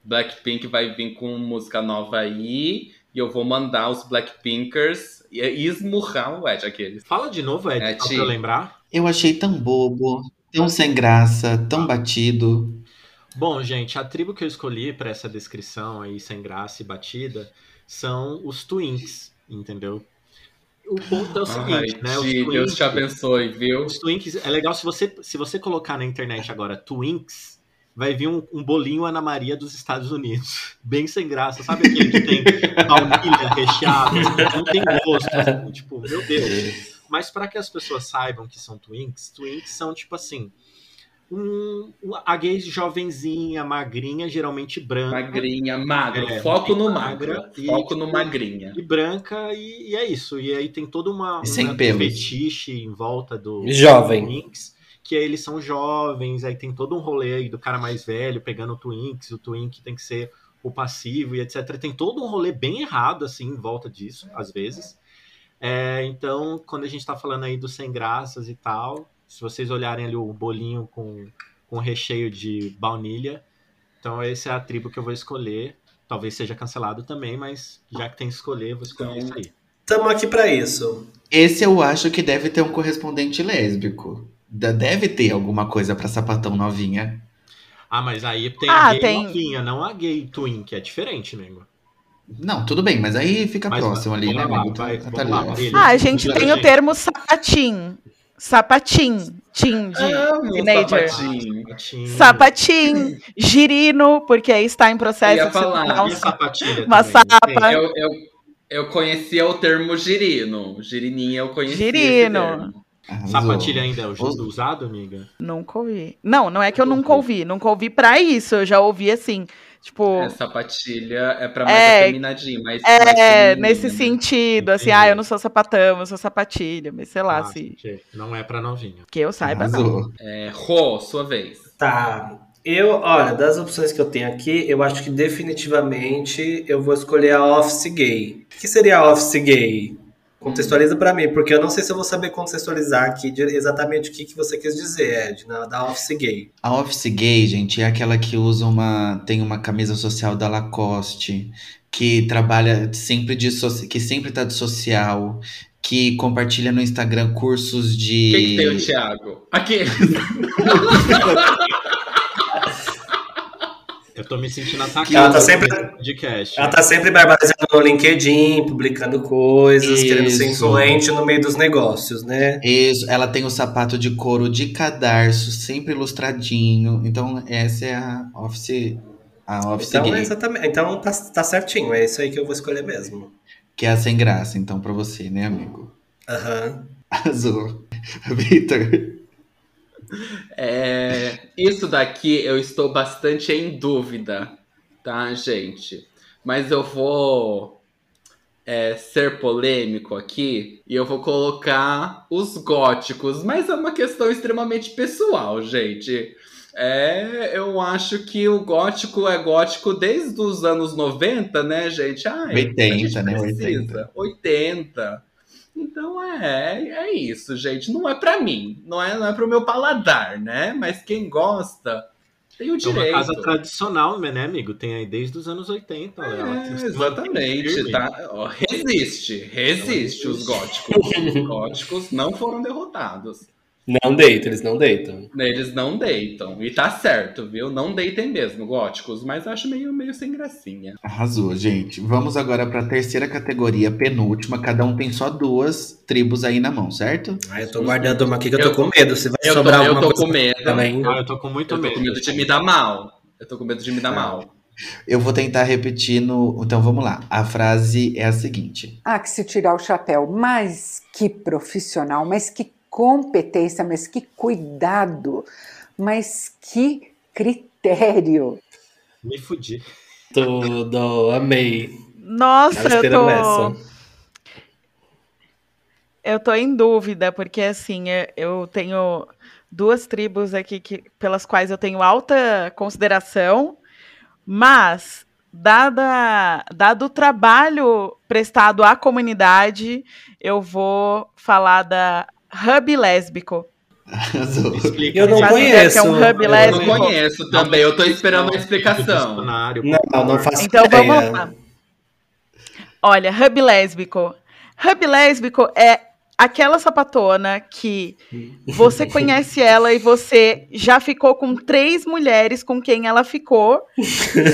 Blackpink vai vir com música nova aí. E eu vou mandar os Blackpinkers e esmurrar o Ed aqueles. Fala de novo, Ed, É, só pra lembrar. Eu achei tão bobo, tão sem graça, tão batido. Bom, gente, a tribo que eu escolhi pra essa descrição aí, sem graça e batida, são os Twinks, entendeu? O ponto é o seguinte, Ai, né? Os Ti, Deus Twinks- te abençoe, viu? Os Twinks, é legal se você, se você colocar na internet agora Twinks, vai vir um, um bolinho Ana Maria dos Estados Unidos. [laughs] Bem sem graça, sabe aquele que tem baunilha recheada, não tem gosto, assim, tipo, meu Deus. Mas para que as pessoas saibam que são Twinks, Twinks são tipo assim, um, um- a gay jovenzinha, magrinha, geralmente branca. Magrinha, magra. É, Foco no magra magra. e, Foco no magrinha. E branca, e, e é isso. E aí tem toda uma E sem um pelos. fetiche em volta do Jovem. Twinks, que aí eles são jovens, aí tem todo um rolê aí do cara mais velho pegando o Twinks, o Twink tem que ser o passivo e etc. Tem todo um rolê bem errado, assim, em volta disso, às vezes. É, então, quando a gente tá falando aí dos sem graças e tal, se vocês olharem ali o bolinho com, com recheio de baunilha, então essa é a tribo que eu vou escolher. Talvez seja cancelado também, mas já que tem que escolher, eu vou escolher Então, isso aí. Tamo aqui pra isso. Esse eu acho que deve ter um correspondente lésbico. Deve ter alguma coisa pra sapatão novinha. Ah, mas aí tem Ah, a gay tem- novinha, não a gay twin, que é diferente, nego. Não, tudo bem, mas aí fica Mas próximo ali, né, lá, amigo? Vai, tá lá, ali. Ah, a gente Gente. tem o termo sapatim. Sapatim. Tim de Amo teenager. Sapatim. Girino, porque aí está em processo Ia de se falar, um sapatilha Uma também, sapa. tem? Eu, eu, eu conhecia o termo girino. Girininha eu conhecia. Girino. Arrasou. Sapatilha ainda é usado, amiga? Nunca ouvi. Não, não é que eu nunca ouvi. Nunca ouvi pra isso. Eu já ouvi assim. Tipo, É, sapatilha é pra mais É, mas é, mais nesse né? sentido. Assim, Entendi. ah, eu não sou sapatão, eu sou sapatilha. Mas sei lá, Ah, se. ok. Não é pra novinha. Que eu saiba, não. É, Rô, sua vez. Tá. Eu, olha, das opções que eu tenho aqui, eu acho que definitivamente eu vou escolher a Office Gay. O que seria a Office Gay? Contextualiza pra mim, porque eu não sei se eu vou saber contextualizar aqui de- exatamente o que, que você quis dizer, Ed, na, da Office Gay. A office gay, gente, é aquela que usa uma. tem uma camisa social da Lacoste, que trabalha sempre de que sempre tá de social, que compartilha no Instagram cursos O de. que, que tem o Thiago? Aqui. [laughs] [laughs] Eu tô me sentindo atacado. Ela tá sempre- podcast. Ela tá sempre barbarizando no LinkedIn, publicando coisas, querendo ser Isso. influente no meio dos negócios, né? Isso, ela tem o sapato de couro de cadarço, sempre ilustradinho. Então, essa é a office, a office Então, exatamente. Então tá, tá certinho, é isso aí que eu vou escolher mesmo. que é a sem graça, então, pra você, né, amigo? Aham. Azul. [laughs] Vitor. É, isso daqui eu estou bastante em dúvida, tá, gente? Mas eu vou é, ser polêmico aqui e eu vou colocar os góticos, mas é uma questão extremamente pessoal, gente. É, eu acho que o gótico é gótico desde os anos 90, né, gente? Ai, 80, a gente né? precisa. 80. Então é, é isso, gente. Não é pra mim, não é, não é pro meu paladar, né? Mas quem gosta tem o É uma direito. casa tradicional, né, amigo? Tem aí desde os anos 80. ela É, mantém exatamente, tá? Ó, resiste, resiste os góticos. Os [laughs] góticos não foram derrotados. Não deitam, eles não deitam. Eles não deitam. E tá certo, viu? Não deitem mesmo, góticos. Mas acho meio, meio sem gracinha. Arrasou, gente. Vamos agora pra terceira categoria, penúltima. Cada um tem só duas tribos aí na mão, certo? Ah, eu tô guardando uma aqui que eu tô Eu- com medo. Se vai Eu tô, sobrar eu alguma tô coisa com medo. também. Ah, eu tô com muito Eu tô medo. com medo de me dar mal. Eu tô com medo de me dar mal. Eu vou tentar repetir no. Então vamos lá. A frase é a seguinte: Ah, que se tirar o chapéu. Mas que profissional, mas que competência, mas que cuidado, mas que critério. Me fudi. Tudo, amei. Nossa, eu tô. essa. Eu tô em dúvida, porque assim, eu- eu tenho duas tribos aqui que, pelas quais eu tenho alta consideração, mas dada, dado o trabalho prestado à comunidade, eu vou falar da Hub Lésbico. Explica. Eu não Faz ideia que é um conheço. hub Eu lésbico. não conheço também, eu tô esperando a explicação. Não, não faço Então ideia. vamos lá. Olha, hub lésbico. Hub lésbico é aquela sapatona que você [laughs] conhece ela e você já ficou com três mulheres com quem ela ficou,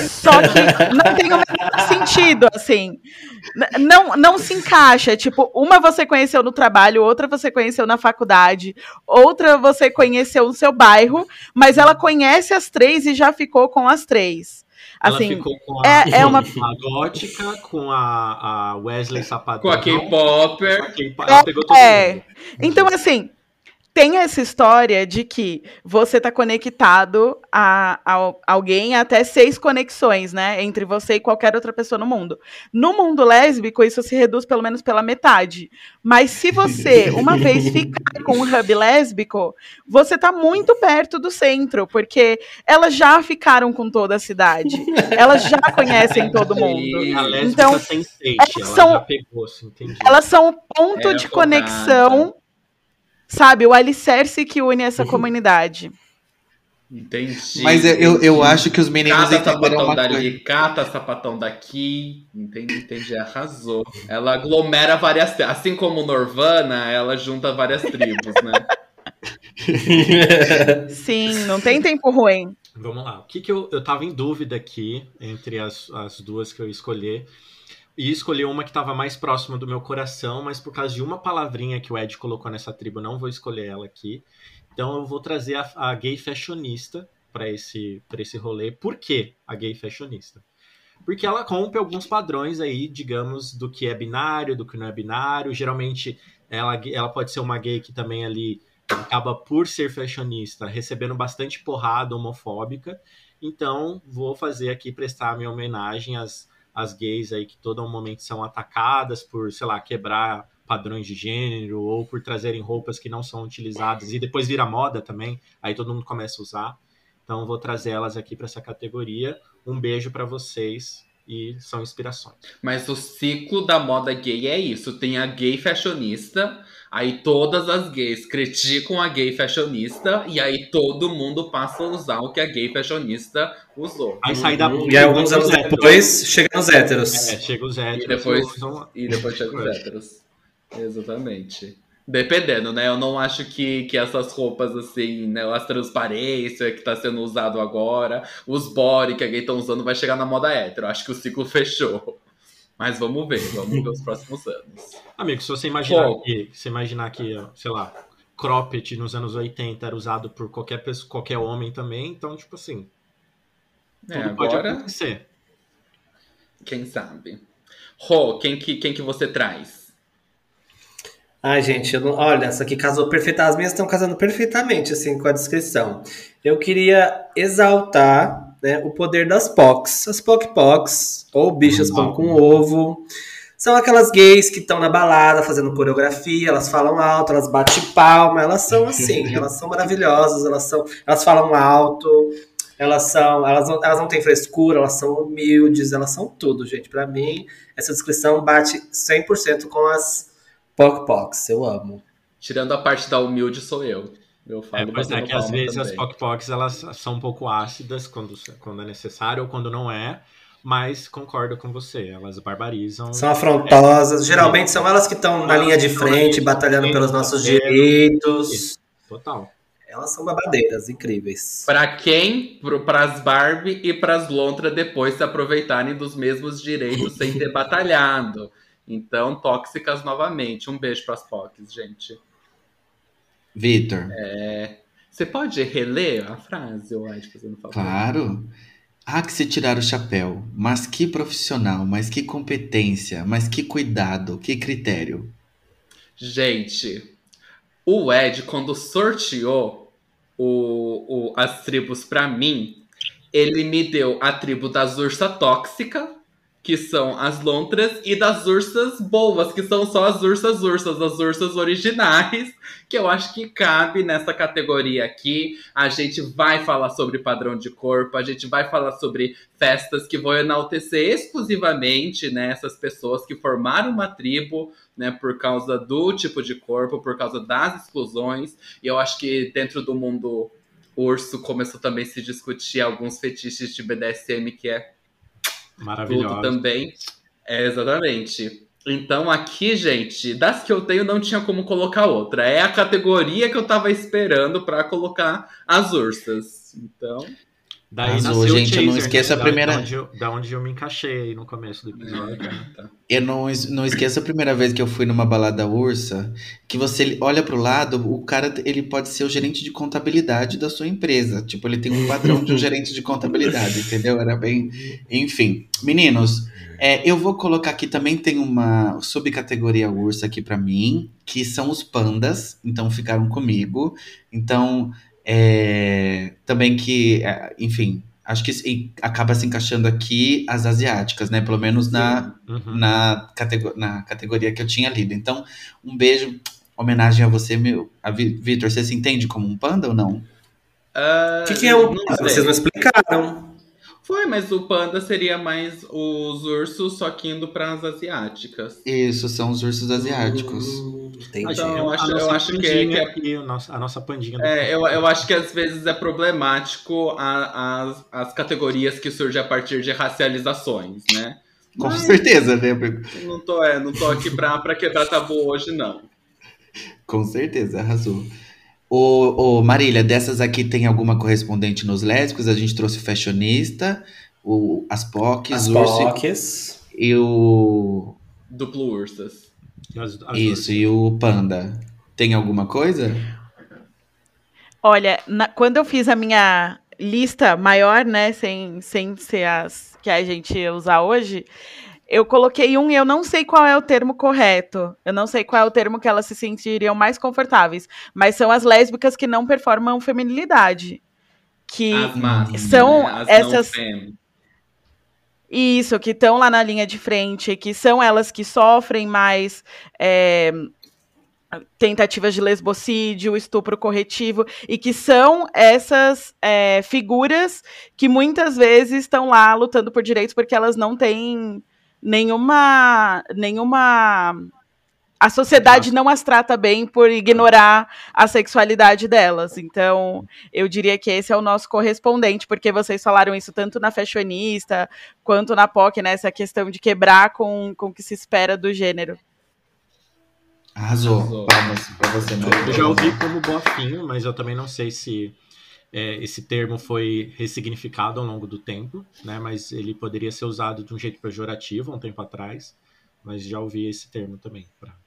só que não tem o menor sentido, assim. Não, não se encaixa. Tipo, uma você conheceu no trabalho, outra você conheceu na faculdade, outra você conheceu no seu bairro, mas ela conhece as três e já ficou com as três. Ela Assim, ficou com a, é- é uma- a gótica, com a, a Wesley Sapatão. Com a K-Popper. Ela pegou todo É. mundo. Então, assim, tem essa história de que você tá conectado a, a alguém até seis conexões, né? Entre você e qualquer outra pessoa no mundo. No mundo lésbico, isso se reduz pelo menos pela metade. Mas se você, [laughs] uma vez ficar com um hub lésbico, você tá muito perto do centro, porque elas já ficaram com toda a cidade. Elas já conhecem todo [laughs] mundo. A lésbica Então, sensate, elas ela são- já pegou, assim, entendi. Elas são o ponto É de conexão, sabe? O alicerce que une essa comunidade. Entendi. Mas eu, eu, eu acho que os meninos Cata entenderam sapatão uma coisa. dali, cata sapatão daqui. Entendi, entendi, arrasou. Ela aglomera várias. Assim como o Norvana, ela junta várias tribos, né? [laughs] Sim, não tem tempo ruim. Vamos lá. O que, que eu, eu tava em dúvida aqui entre as, as duas que eu escolhi. E escolhi uma que estava mais próxima do meu coração, mas por causa de uma palavrinha que o Ed colocou nessa tribo, não vou escolher ela aqui. Então eu vou trazer a, a gay fashionista para esse, esse rolê. Por que a gay fashionista? Porque ela rompe alguns padrões aí, digamos, do que é binário, do que não é binário. Geralmente ela, ela pode ser uma gay que também ali acaba por ser fashionista recebendo bastante porrada homofóbica. Então, vou fazer aqui prestar minha homenagem às, às gays aí que todo momento são atacadas por, sei lá, quebrar padrões de gênero ou por trazerem roupas que não são utilizadas e depois vira moda também, aí todo mundo começa a usar. Então vou trazer elas aqui para essa categoria. Um beijo para vocês e são inspirações. Mas o ciclo da moda gay é isso. Tem a gay fashionista, aí todas as gays criticam a gay fashionista, e aí todo mundo passa a usar o que a gay fashionista usou. Aí sai da E aí, alguns anos depois, chega nos héteros. É, chega os héteros. E depois, usam- e depois [laughs] chega os héteros. Exatamente. Dependendo, né? Eu não acho que, que essas roupas, assim, né? As transparência que tá sendo usado agora, os body que a gay estão usando, vai chegar na moda hétero. Acho que o ciclo [laughs] fechou. Mas vamos ver, vamos ver os próximos anos. Amigo, se você imaginar Pô. que, se imaginar que, sei lá, cropped nos anos 80 era usado por qualquer pessoa, qualquer homem também, então, tipo assim, É, tudo pode agora, acontecer. quem sabe? Rô, quem que, quem que você traz? Ai, gente, eu não- olha, essa aqui casou perfeitamente. As minhas estão casando perfeitamente, assim, com a descrição. Eu queria exaltar né, o poder das POCs. As POC-POCs, ou bichas pão com ovo. São aquelas gays que estão na balada fazendo coreografia, elas falam alto, elas batem palma, elas são assim, [laughs] elas são maravilhosas, elas são, elas falam alto, elas são, elas não, elas não têm frescura, elas são humildes, elas são tudo, gente. Pra mim, essa descrição bate 100% com as Poc Pocs, eu amo. Tirando a parte da humilde, sou eu. Eu falo É, mas é que às vezes as também. POC POCs elas são um pouco ácidas quando, quando é necessário ou quando não é, mas concordo com você, elas barbarizam. São afrontosas, geralmente são elas que estão na linha de frente, batalhando pelos nossos direitos. Total. Elas são babadeiras, incríveis. Pra quem? Pro, pras Barbie e pras Lontra depois se aproveitarem dos mesmos direitos sem ter [laughs] batalhado. Então, tóxicas novamente. Um beijo pras POCs, gente. Vitor, Você pode reler a frase, ou Ed, fazendo favor? claro. Há que se tirar o chapéu. Mas que profissional, mas que competência, mas que cuidado, que critério. Gente, o Ed, quando sorteou o, o- as tribos pra mim, ele me deu a tribo das ursas tóxica, que são as lontras, e das ursas boas, que são só as ursas ursas, as ursas originais, que eu acho que cabe nessa categoria aqui. A gente vai falar sobre padrão de corpo, a gente vai falar sobre festas que vão enaltecer exclusivamente né, essas pessoas que formaram uma tribo, né, por causa do tipo de corpo, por causa das exclusões. E eu acho que dentro do mundo urso começou também a se discutir alguns fetiches de BDSM que é tudo Maravilhosa. também. É, exatamente. Então aqui, gente, das que eu tenho não tinha como colocar outra. É a categoria que eu tava esperando pra colocar as ursas. Então, Daí o gente, eu não Chaser, esqueço né? a primeira- Da onde, eu, da onde eu me encaixei aí no começo do episódio. tá. Eu não, não esqueço a primeira vez que eu fui numa balada ursa, que você olha pro lado, o cara ele pode ser o gerente de contabilidade da sua empresa. Tipo, ele tem um padrão de um gerente de contabilidade, entendeu? Era bem. Enfim. Meninos, é, eu vou colocar aqui também tem uma subcategoria ursa aqui pra mim, que são os pandas, então ficaram comigo. Então, é, também que, é, enfim, acho que se- acaba se encaixando aqui as asiáticas, né? Pelo menos na, Uhum. na, catego- na categoria que eu tinha lido. Então, um beijo, homenagem a você, meu. A Vitor, você se entende como um panda ou não? ah, O que, que é um panda? Vocês não explicaram. Foi, mas o panda seria mais os ursos, só que indo pras asiáticas. Isso, são os ursos asiáticos. Hum, entendi. Então, eu A acho- nossa eu acho que- pandinha que é- aqui, a nossa pandinha É, eu, eu acho que às vezes é problemático a- as, as categorias que surgem a partir de racializações, né? Com Mas- certeza, né? Não tô, é, não tô aqui pra, pra quebrar tabu hoje, não. Com certeza, arrasou. Ô, ô, Marília, dessas aqui tem alguma correspondente nos lésbicos? A gente trouxe o fashionista, o, as POCs, As urso POCs. e o. Duplo ursas. As- as Isso, e o panda. Tem alguma coisa? Olha, na- quando eu fiz a minha lista maior, né, sem, sem ser as que a gente ia usar hoje, eu coloquei um e eu não sei qual é o termo correto. Eu não sei qual é o termo que elas se sentiriam mais confortáveis. Mas são as lésbicas que não performam feminilidade. Que As más, são né? As essas-. Isso, que estão lá na linha de frente, que são elas que sofrem mais é, tentativas de lesbocídio, estupro corretivo, e que são essas é, figuras que muitas vezes estão lá lutando por direitos porque elas não têm nenhuma nenhuma a sociedade não as trata bem por ignorar a sexualidade delas. Então, eu diria que esse é o nosso correspondente, porque vocês falaram isso tanto na Fashionista quanto na POC, né? Essa questão de quebrar com, com o que se espera do gênero. Arrasou. Arrasou. Palmas pra você, meu. Eu já ouvi como bofinho, mas eu também não sei se é, esse termo foi ressignificado ao longo do tempo, né? Mas ele poderia ser usado de um jeito pejorativo há um tempo atrás. Mas já ouvi esse termo também. Pra...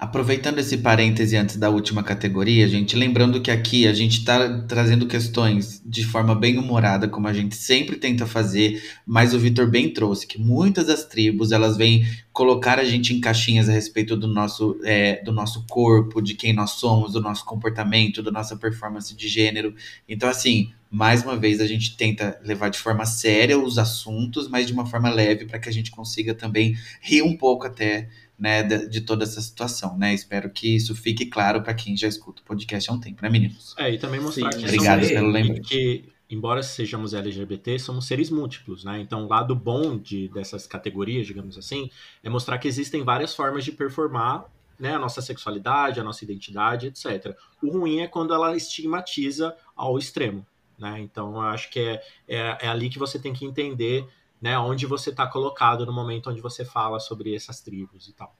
Aproveitando esse parêntese antes da última categoria, gente, lembrando que aqui a gente está trazendo questões de forma bem humorada, como a gente sempre tenta fazer, mas o Vitor bem trouxe que muitas das tribos elas vêm colocar a gente em caixinhas a respeito do nosso, é, do nosso corpo, de quem nós somos, do nosso comportamento, da nossa performance de gênero. Então, assim, mais uma vez a gente tenta levar de forma séria os assuntos, mas de uma forma leve para que a gente consiga também rir um pouco até né, de, de, toda essa situação, né? Espero que isso fique claro para quem já escuta o podcast há um tempo, né, meninos? É, e também mostrar Sim, que, obrigado somos, pelo lembrete. que, embora sejamos LGBT, somos seres múltiplos, né? Então, o lado bom de, dessas categorias, digamos assim, é mostrar que existem várias formas de performar né, a nossa sexualidade, a nossa identidade, etc. O ruim é quando ela estigmatiza ao extremo, né? Então, eu acho que é, é, é ali que você tem que entender né, onde você está colocado no momento onde você fala sobre essas tribos e tal.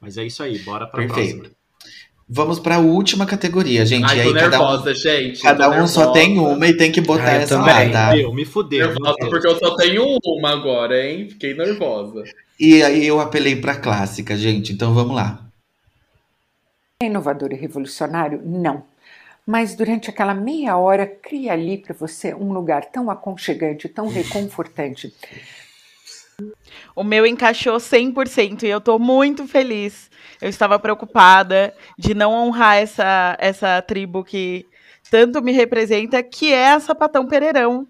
Mas é isso aí, bora para a próxima. Vamos para a última categoria, gente. Ai, aí, nervosa, cada um, gente. Cada um nervosa. só tem uma e tem que botar Ai, essa lá, tá? Eu me fudei. Nervosa porque eu só tenho uma agora, hein? Fiquei nervosa. E aí eu apelei para clássica, gente. Então vamos lá. É inovador e revolucionário? Não. Mas durante aquela meia hora, cria ali para você um lugar tão aconchegante, tão reconfortante. O meu encaixou 100% e eu estou muito feliz. Eu estava preocupada de não honrar essa, essa tribo que tanto me representa, que é a Sapatão Pereirão.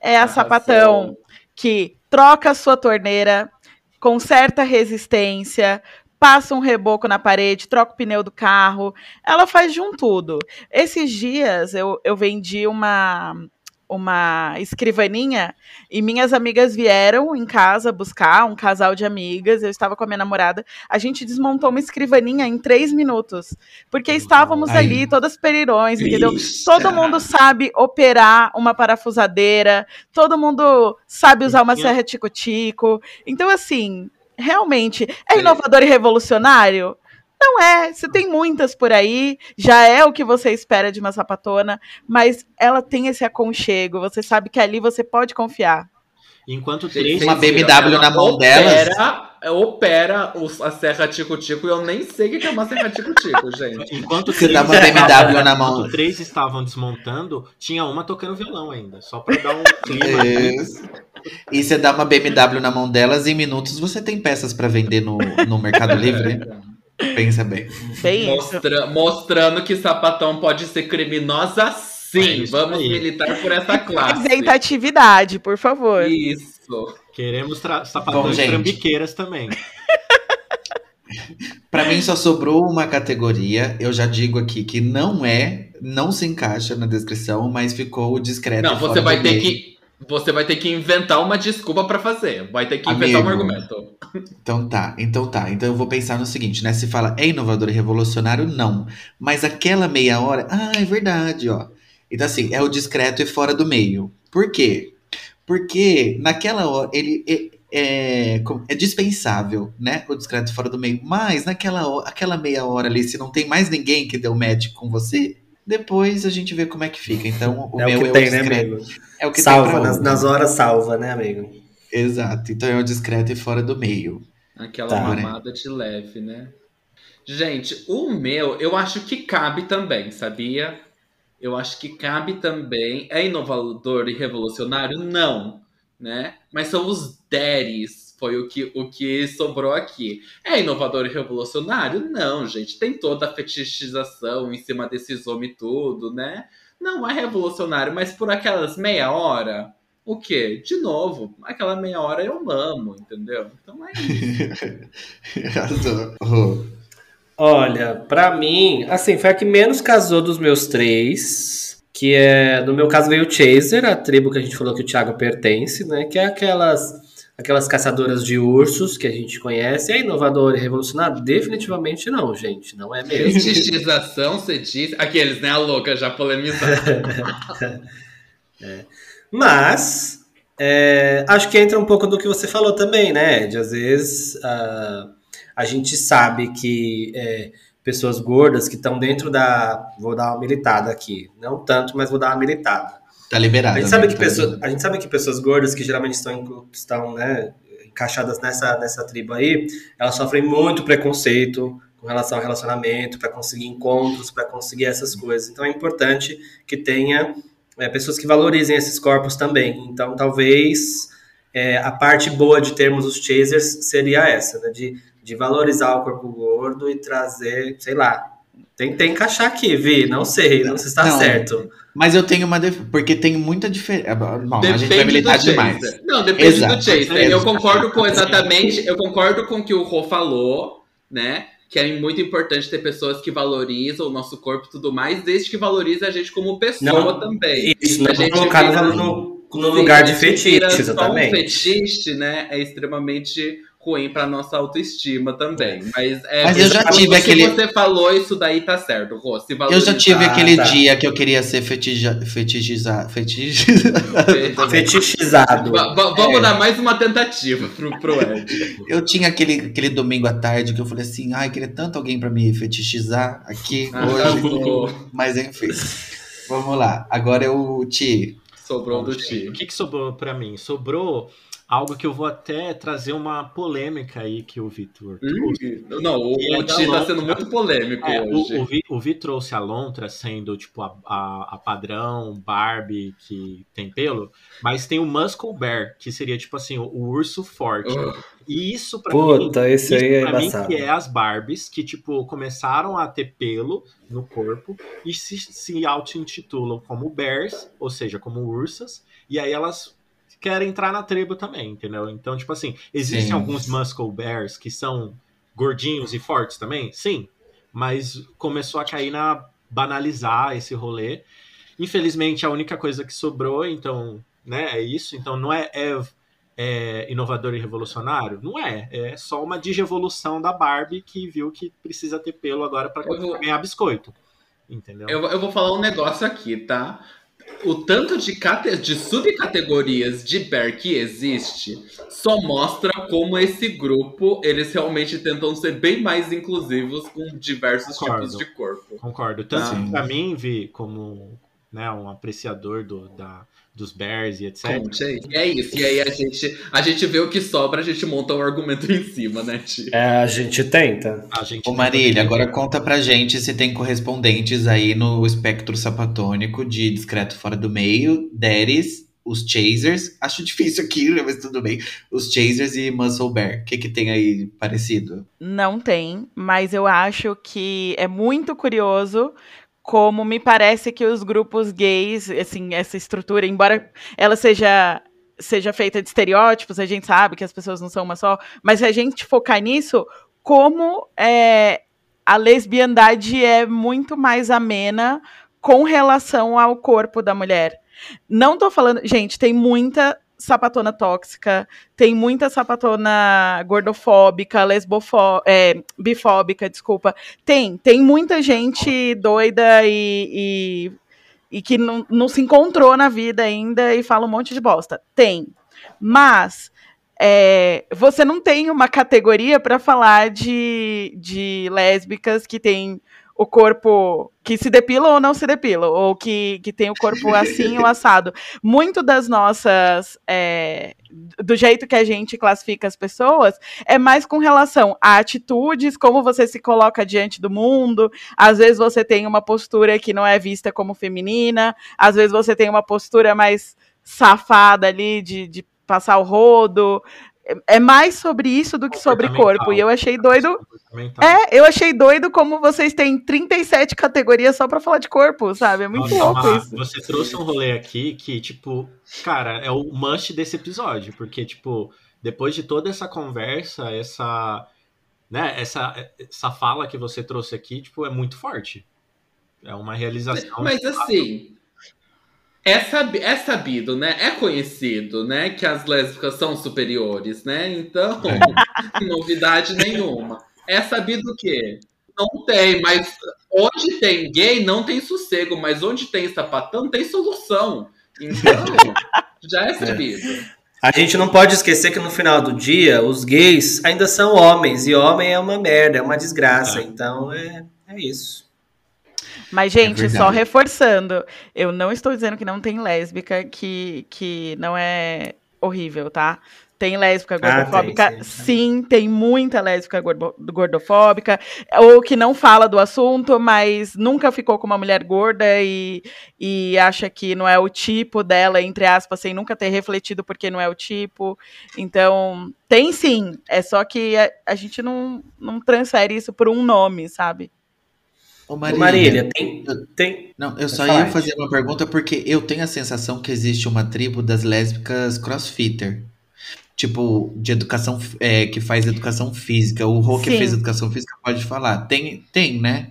É a Arrasou. Sapatão que troca a sua torneira com certa resistência, passa um reboco na parede, troca o pneu do carro. Ela faz de um tudo. Esses dias eu, eu vendi uma uma escrivaninha e minhas amigas vieram em casa buscar um casal de amigas. Eu estava com a minha namorada. A gente desmontou uma escrivaninha em três minutos, porque estávamos Ai. ali todas perirões, entendeu? Todo mundo sabe operar uma parafusadeira, todo mundo sabe usar uma serra tico-tico. Então, assim, realmente é inovador e revolucionário? Não é, você tem muitas por aí, já é o que você espera de uma sapatona, mas ela tem esse aconchego, você sabe que ali você pode confiar. Enquanto três uma BMW na mão opera, delas. Opera a Serra Tico Tico e eu nem sei o que é uma Serra Tico Tico, [laughs] gente. Enquanto você dá uma BMW na mão. Enquanto três estavam desmontando, tinha uma tocando violão ainda, só pra dar um clima. Isso. E você dá uma BMW na mão delas, em minutos você tem peças para vender no, no Mercado Livre. Pensa bem. bem Mostra, mostrando que sapatão pode ser criminosa sim. É Vamos aí. militar por essa [laughs] classe. Representatividade, por favor. Isso. Queremos sapatões trambiqueiras também. [laughs] Para mim só sobrou uma categoria. Eu já digo aqui que não é, não se encaixa na descrição, mas ficou discreto. Não, você vai ter que você vai ter que inventar uma desculpa para fazer. Vai ter que inventar Amigo, um argumento. Então tá, então tá. Então eu vou pensar no seguinte, né? Se fala é inovador e revolucionário, não. Mas aquela meia hora, ah, é verdade, ó. Então assim, é o discreto e fora do meio. Por quê? Porque naquela hora ele é, é, é dispensável, né? O discreto fora do meio. Mas naquela hora, aquela meia hora ali, se não tem mais ninguém que deu match com você, depois a gente vê como é que fica. Então, o é meu o que é tem, o né, amigo? É o que salva, tem nas, nas, horas salva, né, amigo? Exato. Então é o discreto e fora do meio. Aquela tá. mamada de leve, né? Gente, o meu, eu acho que cabe também, sabia? Eu acho que cabe também. É inovador e revolucionário? Não, né? Mas são os deres foi o que, o que sobrou aqui. É inovador e revolucionário? Não, gente. Tem toda a fetichização em cima desses homens tudo, né? Não é revolucionário, mas por aquelas meia hora, o quê? De novo, aquela meia hora eu amo, entendeu? Então é isso. [laughs] Olha, pra mim, assim, foi a que menos casou dos meus três. Que é, no meu caso, veio o Chaser, a tribo que a gente falou que o Thiago pertence, né? Que é aquelas, aquelas caçadoras de ursos que a gente conhece. É inovador e revolucionário? Definitivamente não, gente. Não é mesmo. Fetichização, você diz. Aqueles, né? A louca já polemizando. [laughs] Mas é, acho que entra um pouco do que você falou também, né? De às vezes ah, a gente sabe que é, pessoas gordas que estão dentro da. Vou dar uma militada aqui. Não tanto, mas vou dar uma militada. Tá liberado. A gente sabe né? que, Tá pessoa, a gente sabe que pessoas gordas que geralmente estão, estão né, encaixadas nessa, nessa tribo aí, elas sofrem muito preconceito com relação ao relacionamento, para conseguir encontros, para conseguir essas coisas. Então é importante que tenha é, pessoas que valorizem esses corpos também. Então talvez é, a parte boa de termos os chasers seria essa, né, de, de valorizar o corpo gordo e trazer, sei lá. Tentei encaixar aqui, Vi, não sei, não sei se está Não. certo. Mas eu tenho uma. def- Porque tem muita diferença. Bom, a gente vai Depende do militar demais. Não, depende Exato. do chaser. Eu Exato. concordo com exatamente, eu concordo com o que o Rô falou, né? Que é muito importante ter pessoas que valorizam o nosso corpo e tudo mais, desde que valorize a gente como pessoa Não, também. Isso, não A gente colocar vira- no, no, lugar de fetiche, Só um exatamente. fetiche, né? É extremamente ruim pra nossa autoestima também. Mas, é, Mas eu já se tive aquele- você falou isso daí, tá certo, Rô. Se Eu já tive aquele tá. dia que eu queria ser fetija, fetichiza. [laughs] Fetichizado. Va- Vamos É. dar mais uma tentativa pro, pro Ed. Eu tinha aquele, aquele domingo à tarde que eu falei assim, ai, queria tanto alguém pra me fetichizar aqui Ah, hoje. Arrasou. Mas enfim. Vamos lá. Agora é o Ti. Sobrou do O Ti. que, que sobrou pra mim? Sobrou algo que eu vou até trazer uma polêmica aí que o Vitor trouxe. Não, o, é Ti tá lontra. sendo muito polêmico É, hoje. o, o, Vi, o Vi trouxe a lontra sendo tipo a, a, a padrão Barbie que tem pelo, mas tem o Muscle Bear, que seria tipo assim, o, o urso forte. Oh, E isso pra mim, esse isso aí é pra mim que é as Barbies que, tipo, começaram a ter pelo no corpo e se, se auto-intitulam como Bears, ou seja, como ursas, e aí elas querem entrar na tribo também, entendeu? Então, tipo assim, existem Sim. alguns Muscle Bears que são gordinhos e fortes também? Sim, mas começou a cair na banalizar esse rolê. Infelizmente, a única coisa que sobrou, então, né, é isso. Então, não é, é é, inovador e revolucionário? Não é. É só uma digievolução da Barbie que viu que precisa ter pelo agora para vou- ganhar biscoito. Entendeu? eu, eu vou falar um negócio aqui, tá? O tanto de, cate- de subcategorias de bear que existe só mostra como esse grupo, eles realmente tentam ser bem mais inclusivos com diversos Concordo. tipos de corpo. Concordo. Tanto Ah. pra mim, Vi, como né, um apreciador do, da, dos Bears e etc. Conte aí. E é isso. E aí a gente, a gente vê o que sobra, a gente monta um argumento em cima, né, Ti? É, a gente tenta. A gente Ô Marília, agora conta pra gente se tem correspondentes aí no espectro sapatônico de discreto fora do meio, Deres, os Chasers. Acho difícil aqui, né, mas tudo bem. Os Chasers e Muscle Bear. O que, que tem aí parecido? Não tem, mas eu acho que é muito curioso como me parece que os grupos gays, assim, essa estrutura, embora ela seja seja feita de estereótipos, a gente sabe que as pessoas não são uma só, mas se a gente focar nisso, como é, a lesbiandade é muito mais amena com relação ao corpo da mulher. Não tô falando, gente, tem muita sapatona tóxica, tem muita sapatona gordofóbica, lesbofó é, bifóbica, desculpa. Tem, tem muita gente doida e, e, e que não, não se encontrou na vida ainda e fala um monte de bosta. Tem. Mas é, você não tem uma categoria para falar de, de lésbicas que tem o corpo que se depila ou não se depila, ou que, que tem o corpo [laughs] assim ou assado. Muito das nossas. É, do jeito que a gente classifica as pessoas, é mais com relação a atitudes, como você se coloca diante do mundo. Às vezes você tem uma postura que não é vista como feminina, às vezes você tem uma postura mais safada ali de, de passar o rodo. É mais sobre isso do que sobre corpo. E eu achei doido. É, eu achei doido como vocês têm 37 categorias só pra falar de corpo, sabe? É muito Nossa, louco Mar, isso. Você trouxe um rolê aqui que, tipo, cara, é o must desse episódio, porque, tipo, depois de toda essa conversa, essa né, essa, essa fala que você trouxe aqui, tipo, é muito forte. É uma realização. Mas assim, é, sab é sabido, né? É conhecido, né? Que as lésbicas são superiores, né? Então, novidade nenhuma. É sabido o quê? Não tem, mas onde tem gay não tem sossego, mas onde tem sapatão tem solução. Então, [laughs] já é sabido. A gente não pode esquecer que no final do dia, os gays ainda são homens, e homem é uma merda, é uma desgraça. Então é, é isso. Mas, gente, só reforçando, eu não estou dizendo que não tem lésbica que, que não é horrível, tá? Tem lésbica gordofóbica? Ah, tem, sim, sim, tem muita lésbica gordofóbica, ou que não fala do assunto, mas nunca ficou com uma mulher gorda e, e acha que não é o tipo dela, entre aspas, sem nunca ter refletido porque não é o tipo. Então, tem sim, é só que a, a gente não, não transfere isso por um nome, sabe? Ô Marília, Marília tem, tem. Não, eu só ia fazer uma pergunta porque eu tenho a sensação que existe uma tribo das lésbicas crossfitter. Tipo, de educação, é, que faz educação física. O Rô que fez educação física pode falar. Tem, tem, né?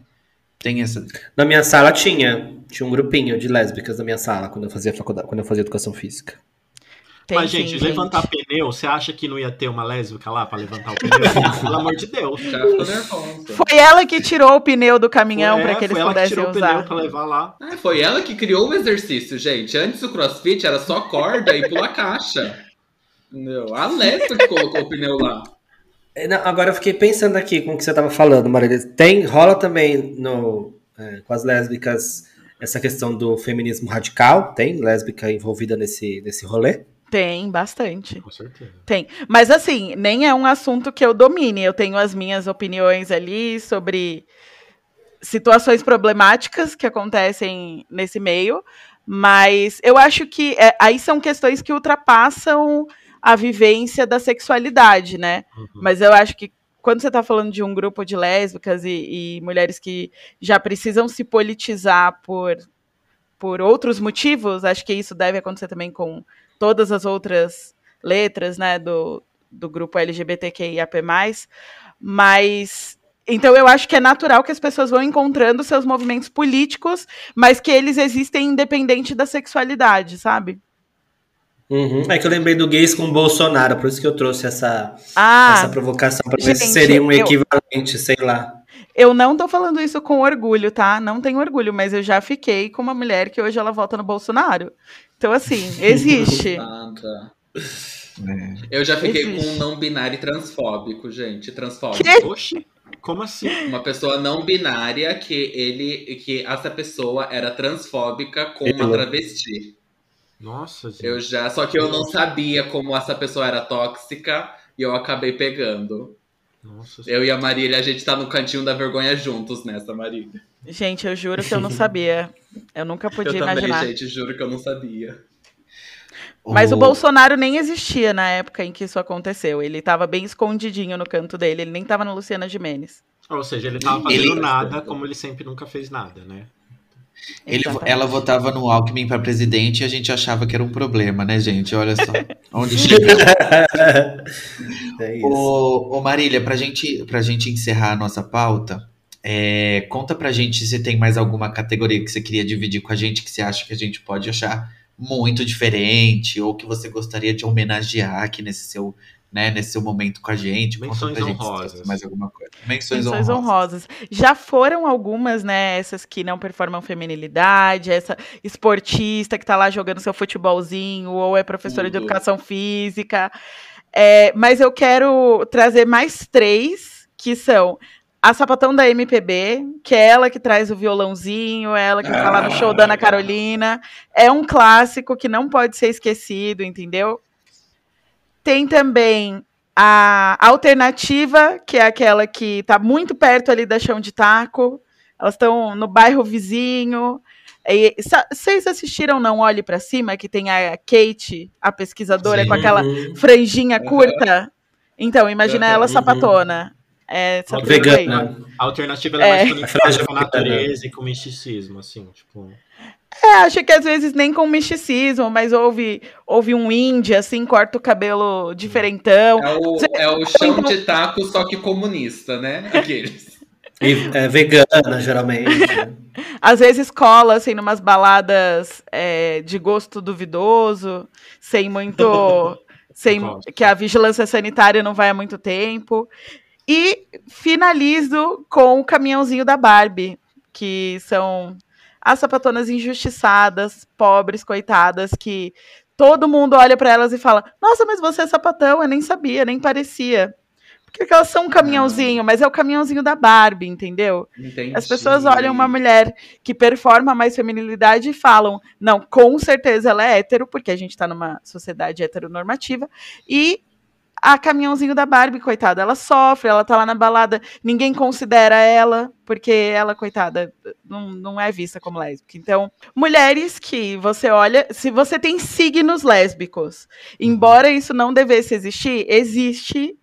Tem essa. Na minha sala tinha. Tinha um grupinho de lésbicas na minha sala quando eu fazia faculdade, quando eu fazia educação física. Tem, Mas, gente, sim, levantar gente. pneu, você acha que não ia ter uma lésbica lá pra levantar o pneu? [laughs] Pelo amor de Deus. Foi ela que tirou o pneu do caminhão para que eles pudessem usar. Foi ela que tirou o pneu pra levar lá. É, foi ela que criou o exercício, gente. Antes o crossfit era só corda e pular caixa. Não, a lésbica que colocou o pneu lá. É, não, agora eu fiquei pensando aqui com o que você tava falando, Marília. Tem, rola também no, é, com as lésbicas essa questão do feminismo radical? Tem lésbica envolvida nesse, nesse rolê? Tem, bastante. Com certeza. Tem. Mas assim, nem é um assunto que eu domine. Eu tenho as minhas opiniões ali sobre situações problemáticas que acontecem nesse meio. Mas eu acho que é, aí são questões que ultrapassam a vivência da sexualidade, né? Uhum. Mas eu acho que quando você está falando de um grupo de lésbicas e, e mulheres que já precisam se politizar por, por outros motivos, acho que isso deve acontecer também com todas as outras letras, né, do, do grupo LGBTQIAP+, mas então eu acho que é natural que as pessoas vão encontrando seus movimentos políticos, mas que eles existem independente da sexualidade, sabe? Uhum. É que eu lembrei do gays com Bolsonaro, por isso que eu trouxe essa, ah, essa provocação, para ver se seria um equivalente, eu, sei lá. Eu não tô falando isso com orgulho, tá? Não tenho orgulho, mas eu já fiquei com uma mulher que hoje ela vota no Bolsonaro. Então, assim, [laughs] existe. É. Eu já fiquei existe. com um não binário transfóbico, gente. Transfóbico. Que? Oxi. Como assim? Uma pessoa não binária que ele que essa pessoa era transfóbica com uma travesti. Nossa, gente. Eu já, só que eu não sabia como essa pessoa era tóxica e eu acabei pegando. Nossa, eu e a Marília, a gente tá no cantinho da vergonha juntos nessa, Marília. Gente, eu juro que eu não [laughs] sabia. Eu nunca podia eu imaginar. Também, gente, juro que eu não sabia. Mas o... o Bolsonaro nem existia na época em que isso aconteceu. Ele estava bem escondidinho no canto dele. Ele nem estava na Luciana Gimenez. Ou seja, ele estava fazendo ele... nada como ele sempre nunca fez nada, né? Ele, ela votava no Alckmin para presidente e a gente achava que era um problema, né, gente? Olha só onde [laughs] chega. é isso. Ô, ô Marília, pra gente, pra gente encerrar a nossa pauta, é, conta pra gente se tem mais alguma categoria que você queria dividir com a gente, que você acha que a gente pode achar muito diferente, ou que você gostaria de homenagear aqui nesse seu, né, nesse seu momento com a gente. Menções honrosas. Gente, mais alguma coisa. Menções, Menções honrosas. honrosas. Já foram algumas, né, essas que não performam feminilidade, essa esportista que tá lá jogando seu futebolzinho, ou é professora Tudo. de educação física. É, mas eu quero trazer mais três, que são a sapatão da MPB, que é ela que traz o violãozinho, é ela que ah, tá lá no show da Ana Carolina. É um clássico que não pode ser esquecido, entendeu? Tem também a alternativa, que é aquela que tá muito perto ali da chão de taco. Elas estão no bairro vizinho. E, vocês assistiram Não Olhe para Cima, que tem a Kate, a pesquisadora, Sim. com aquela franjinha curta? Então, imagina ela sapatona. É, vegana. A alternativa é, mais conectada com a natureza e com o misticismo, assim, tipo. Acho que às vezes nem com misticismo, mas houve, houve um índia, assim, corta o cabelo diferentão. É o, é o chão de taco, só que comunista, né? [laughs] Aqueles. E, é, vegana, geralmente. [laughs] Às vezes cola, assim, numas baladas é, de gosto duvidoso, sem muito. [laughs] sem, que a vigilância sanitária não vai há muito tempo. E finalizo com o caminhãozinho da Barbie, que são as sapatonas injustiçadas, pobres, coitadas, que todo mundo olha para elas e fala: Nossa, mas você é sapatão, eu nem sabia, nem parecia. Porque elas são um caminhãozinho, mas é o caminhãozinho da Barbie, entendeu? Entendi. As pessoas olham uma mulher que performa mais feminilidade e falam: Não, com certeza ela é hétero, porque a gente tá numa sociedade heteronormativa, e a caminhãozinho da Barbie, coitada, ela sofre, ela tá lá na balada, ninguém considera ela, porque ela, coitada, não, não é vista como lésbica. Então, mulheres que você olha, se você tem signos lésbicos, embora isso não devesse existir, existe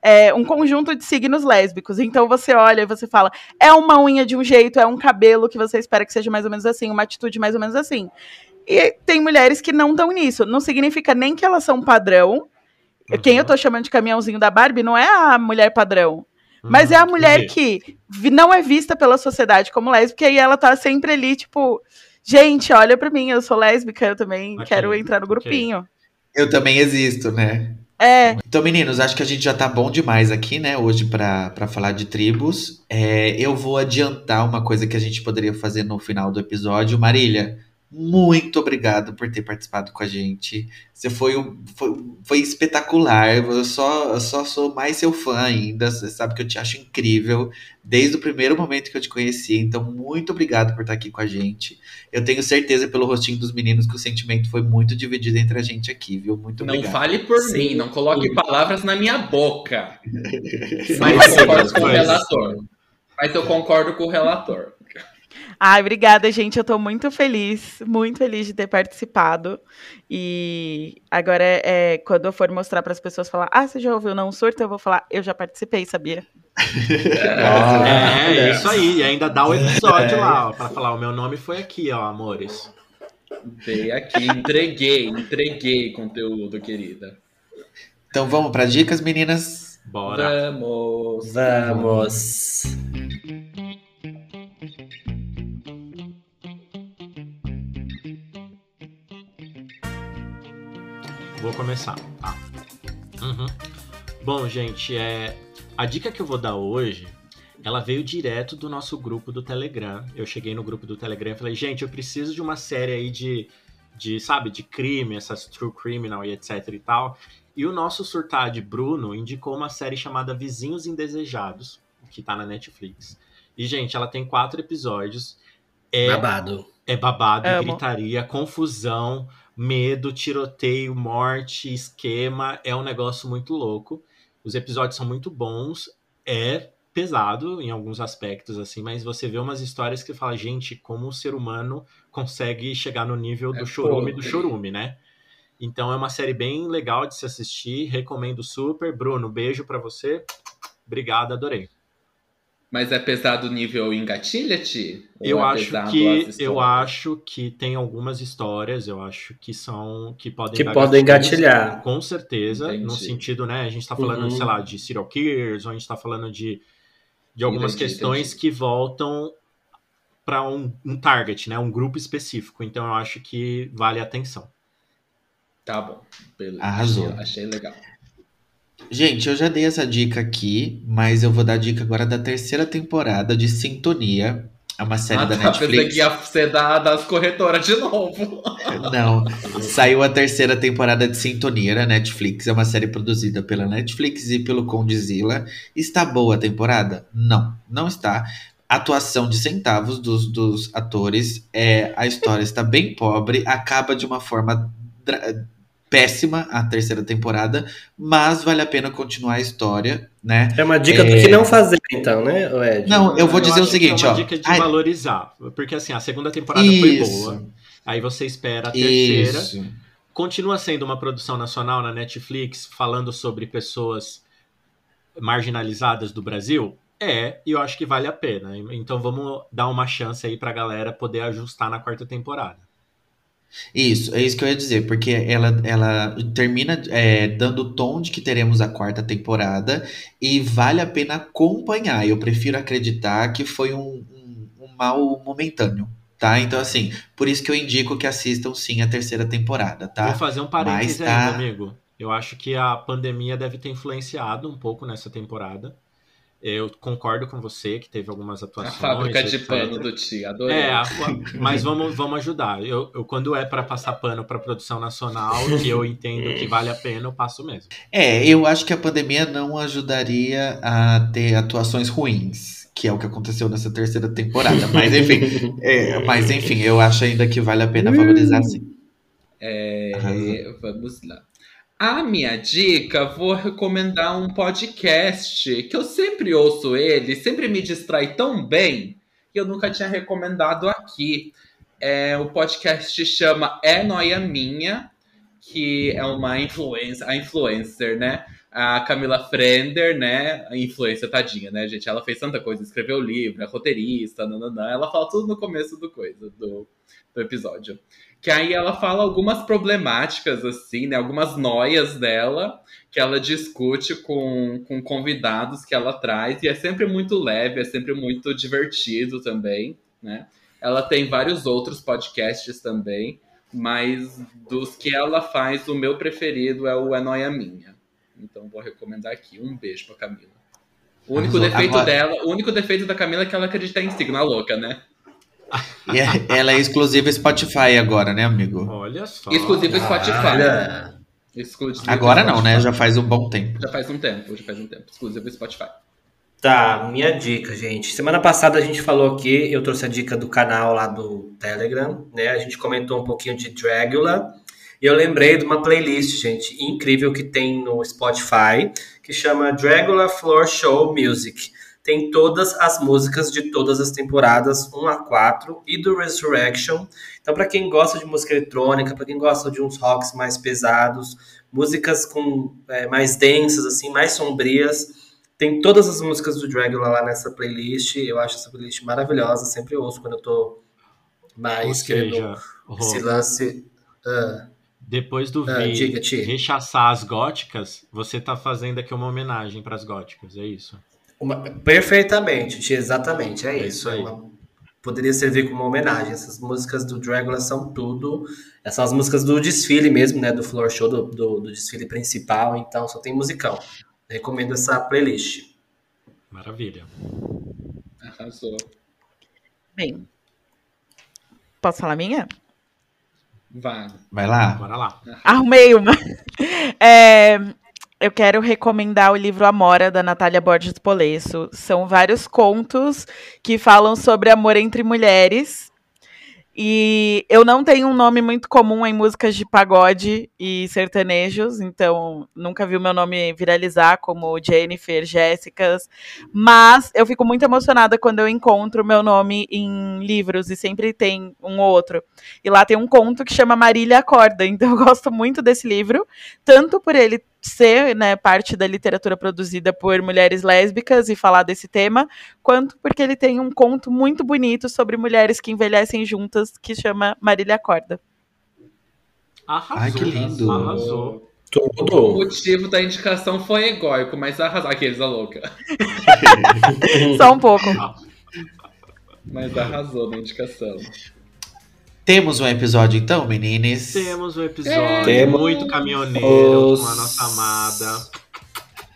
é, um conjunto de signos lésbicos. Então você olha e você fala, é uma unha de um jeito, é um cabelo que você espera que seja mais ou menos assim, uma atitude mais ou menos assim. E tem mulheres que não dão nisso. Não significa nem que elas são padrão, Uhum. Quem eu tô chamando de caminhãozinho da Barbie não é a mulher padrão. Mas é a uhum. mulher que não é vista pela sociedade como lésbica e ela tá sempre ali, tipo, gente, olha pra mim, eu sou lésbica, eu também okay. quero entrar no grupinho. Okay. Eu também existo, né? É. Então, meninos, acho que a gente já tá bom demais aqui, né, hoje para falar de tribos. É, eu vou adiantar uma coisa que a gente poderia fazer no final do episódio. Marília, muito obrigado por ter participado com a gente. Você foi, um, foi, foi espetacular. Eu só, eu só sou mais seu fã ainda. Você sabe que eu te acho incrível desde o primeiro momento que eu te conheci. Então, muito obrigado por estar aqui com a gente. Eu tenho certeza pelo rostinho dos meninos que o sentimento foi muito dividido entre a gente aqui, viu? Muito obrigado. Não fale por Sim. mim, não coloque palavras na minha boca. [laughs] Mas eu concordo com o relator. Mas eu concordo com o relator. Ai, obrigada, gente. Eu tô muito feliz, muito feliz de ter participado. E agora, é, é quando eu for mostrar para as pessoas falar, ah, você já ouviu Não Surto? Eu vou falar, eu já participei, sabia? [laughs] é, é, isso aí. E ainda dá o episódio é. lá, para falar, o meu nome foi aqui, ó, amores. Veio aqui, entreguei, entreguei conteúdo, querida. Então vamos para dicas, meninas? Bora. Vamos. Vamos. Vou começar, tá? Uhum. Bom, gente, é... a dica que eu vou dar hoje, ela veio direto do nosso grupo do Telegram. Eu cheguei no grupo do Telegram e falei, gente, eu preciso de uma série aí de, de sabe, de crime, essas true criminal e etc e tal. E o nosso surtado Bruno indicou uma série chamada Vizinhos Indesejados, que tá na Netflix. E, gente, ela tem quatro episódios. É, babado. É babado, gritaria, confusão medo, tiroteio, morte, esquema. É um negócio muito louco. Os episódios são muito bons. É pesado em alguns aspectos, assim, mas você vê umas histórias que fala, gente, como o ser humano consegue chegar no nível do é chorume do chorume, né? Então é uma série bem legal de se assistir, recomendo super. Bruno, beijo para você. Obrigado, adorei. Mas é pesado nível engatilha-te? Eu é acho que eu acho que tem algumas histórias, eu acho que são que podem que podem engatilhar. Com certeza, Entendi. no sentido, né, a gente está falando, uhum. sei lá, de serial killers, ou a gente está falando de de algumas entendi, questões entendi. que voltam para um, um target, né, um grupo específico. Então eu acho que vale a atenção. Tá bom. Beleza. Arrasou. Achei legal. Gente, eu já dei essa dica aqui, mas eu vou dar dica agora da terceira temporada de Sintonia. É uma série ah, da tá, Netflix. que ia ser da, das corretoras de novo. [laughs] Não, saiu a terceira temporada de Sintonia na Netflix. É uma série produzida pela Netflix e pelo Condizila. Está boa a temporada? Não, não está. Atuação de centavos dos, dos atores. É, a história está bem pobre, acaba de uma forma péssima a terceira temporada, mas vale a pena continuar a história, né? É uma dica é... do que não fazer, então, né, Ed? Não, eu vou eu dizer o seguinte, é uma ó. dica de Ai... valorizar, porque assim, a segunda temporada Isso. foi boa. Aí você espera a terceira. Isso. Continua sendo uma produção nacional na Netflix, falando sobre pessoas marginalizadas do Brasil. É, e eu acho que vale a pena. Então vamos dar uma chance aí pra galera poder ajustar na quarta temporada. Isso, é isso que eu ia dizer, porque ela, ela termina é, dando o tom de que teremos a quarta temporada e vale a pena acompanhar. Eu prefiro acreditar que foi um, um, um mal momentâneo, tá? Então, assim, por isso que eu indico que assistam sim a terceira temporada, tá? Vou fazer um parênteses Mas tá- ainda, amigo. Eu acho que a pandemia deve ter influenciado um pouco nessa temporada. Eu concordo com você que teve algumas A atuações. fábrica de etc. pano do Tia, adorei. É, a- mas vamos, vamos ajudar. Eu, eu, quando é para passar pano para produção nacional, [laughs] que eu entendo que vale a pena, eu passo mesmo. É, eu acho que a pandemia não ajudaria a ter atuações ruins, que é o que aconteceu nessa terceira temporada. Mas enfim, é, mas enfim, eu acho ainda que vale a pena valorizar sim. É, vamos lá. A minha dica, vou recomendar um podcast que eu sempre ouço ele, sempre me distrai tão bem que eu nunca tinha recomendado aqui. É, o podcast chama É Noia Minha, que é uma influencer, a influencer, né? A Camila Frender, né? A influencer, tadinha, né, gente? Ela fez tanta coisa, escreveu livro, é roteirista, nananã. Ela fala tudo no começo do coisa, do, do episódio. Que aí ela fala algumas problemáticas, assim, né? Algumas noias dela, que ela discute com, com convidados que ela traz. E é sempre muito leve, é sempre muito divertido também, né? Ela tem vários outros podcasts também, mas dos que ela faz, o meu preferido é o É Noia Minha. Então vou recomendar aqui. Um beijo pra Camila. O único defeito dela, o único defeito da Camila é que ela acredita em signo, a louca, né? E é- ela é exclusiva Spotify agora, né, amigo? Olha só. Exclusivo Spotify. Olha. Agora não, né? Spotify. Já faz um bom tempo. Já faz um tempo, já faz um tempo. Exclusivo Spotify. Tá, minha dica, gente. Semana passada a gente falou aqui, eu trouxe a dica do canal lá do Telegram, né? A gente comentou um pouquinho de Dragula. E eu lembrei de uma playlist, gente, incrível que tem no Spotify, que chama Dragula Floor Show Music. Tem todas as músicas de todas as temporadas, 1 a 4, e do Resurrection. Então, para quem gosta de música eletrônica, para quem gosta de uns rocks mais pesados, músicas com é, mais densas, assim, mais sombrias, tem todas as músicas do Dragula lá nessa playlist. Eu acho essa playlist maravilhosa. Sempre ouço quando eu tô mais querendo esse lance. ah, depois do ah, Vi diga, Ti. rechaçar as góticas, você tá fazendo aqui uma homenagem pras góticas, é isso? Uma- perfeitamente, exatamente. É, É isso. isso aí. uma- poderia servir como uma homenagem. Essas músicas do Dragula são tudo. Essas são as músicas do desfile mesmo, né? Do floor show, do, do, do desfile principal. Então só tem musicão. Recomendo essa playlist. Maravilha. Arrasou. Bem, posso falar minha? Vai. Vai lá. Bora lá. Arrumei uma. [laughs] É, eu quero recomendar o livro Amora, da Natália Borges Polesso. São vários contos que falam sobre amor entre mulheres. E eu não tenho um nome muito comum em músicas de pagode e sertanejos, então nunca vi o meu nome viralizar como Jennifer, Jéssicas. Mas eu fico muito emocionada quando eu encontro o meu nome em livros, e sempre tem um ou outro. E lá tem um conto que chama Marília Acorda. [laughs] Então eu gosto muito desse livro, tanto por ele ser né, parte da literatura produzida por mulheres lésbicas e falar desse tema, quanto porque ele tem um conto muito bonito sobre mulheres que envelhecem juntas que chama Marília Acorda. Arrasou. Ai, que lindo. Arrasou. O motivo da indicação foi egóico, mas arrasou. Aqueles, a louca. [laughs] Só um pouco. Mas arrasou na indicação. Temos um episódio então, meninas? Temos um episódio Temos. muito caminhoneiro Os- com a nossa amada.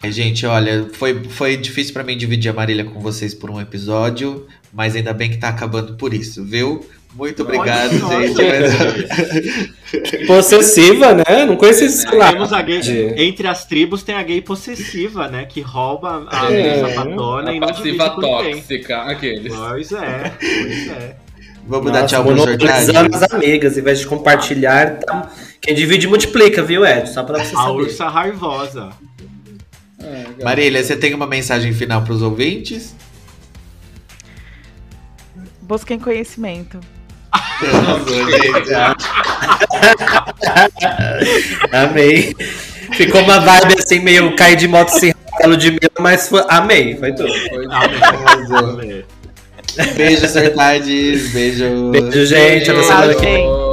É, Gente, olha, foi, foi difícil pra mim dividir a Marília com vocês por um episódio, mas ainda bem que tá acabando por isso, viu? Muito obrigado, Olha, gente. olha. Possessiva, né? Não conheci isso lá. Temos a gay. De- Entre as tribos tem a gay possessiva, né? Que rouba a É. sapatona A e não divide tóxica, aqueles. Pois é, pois é. Vamos dar Nossa, tchau pro monopolizando Jordani? as amigas, em vez de compartilhar. tá? Quem divide multiplica, viu, Ed? Só pra você A saber. ursa raivosa. Ah, Marília, você tem uma mensagem final pros ouvintes? Busquem conhecimento. [laughs] Amei. Ficou uma vibe assim, meio cair de moto sem da Ludmilla, mas foi- amei, foi tudo. Foi. Amei. Beijo, Sertades. Beijo. Beijo, gente. Até semana que vem.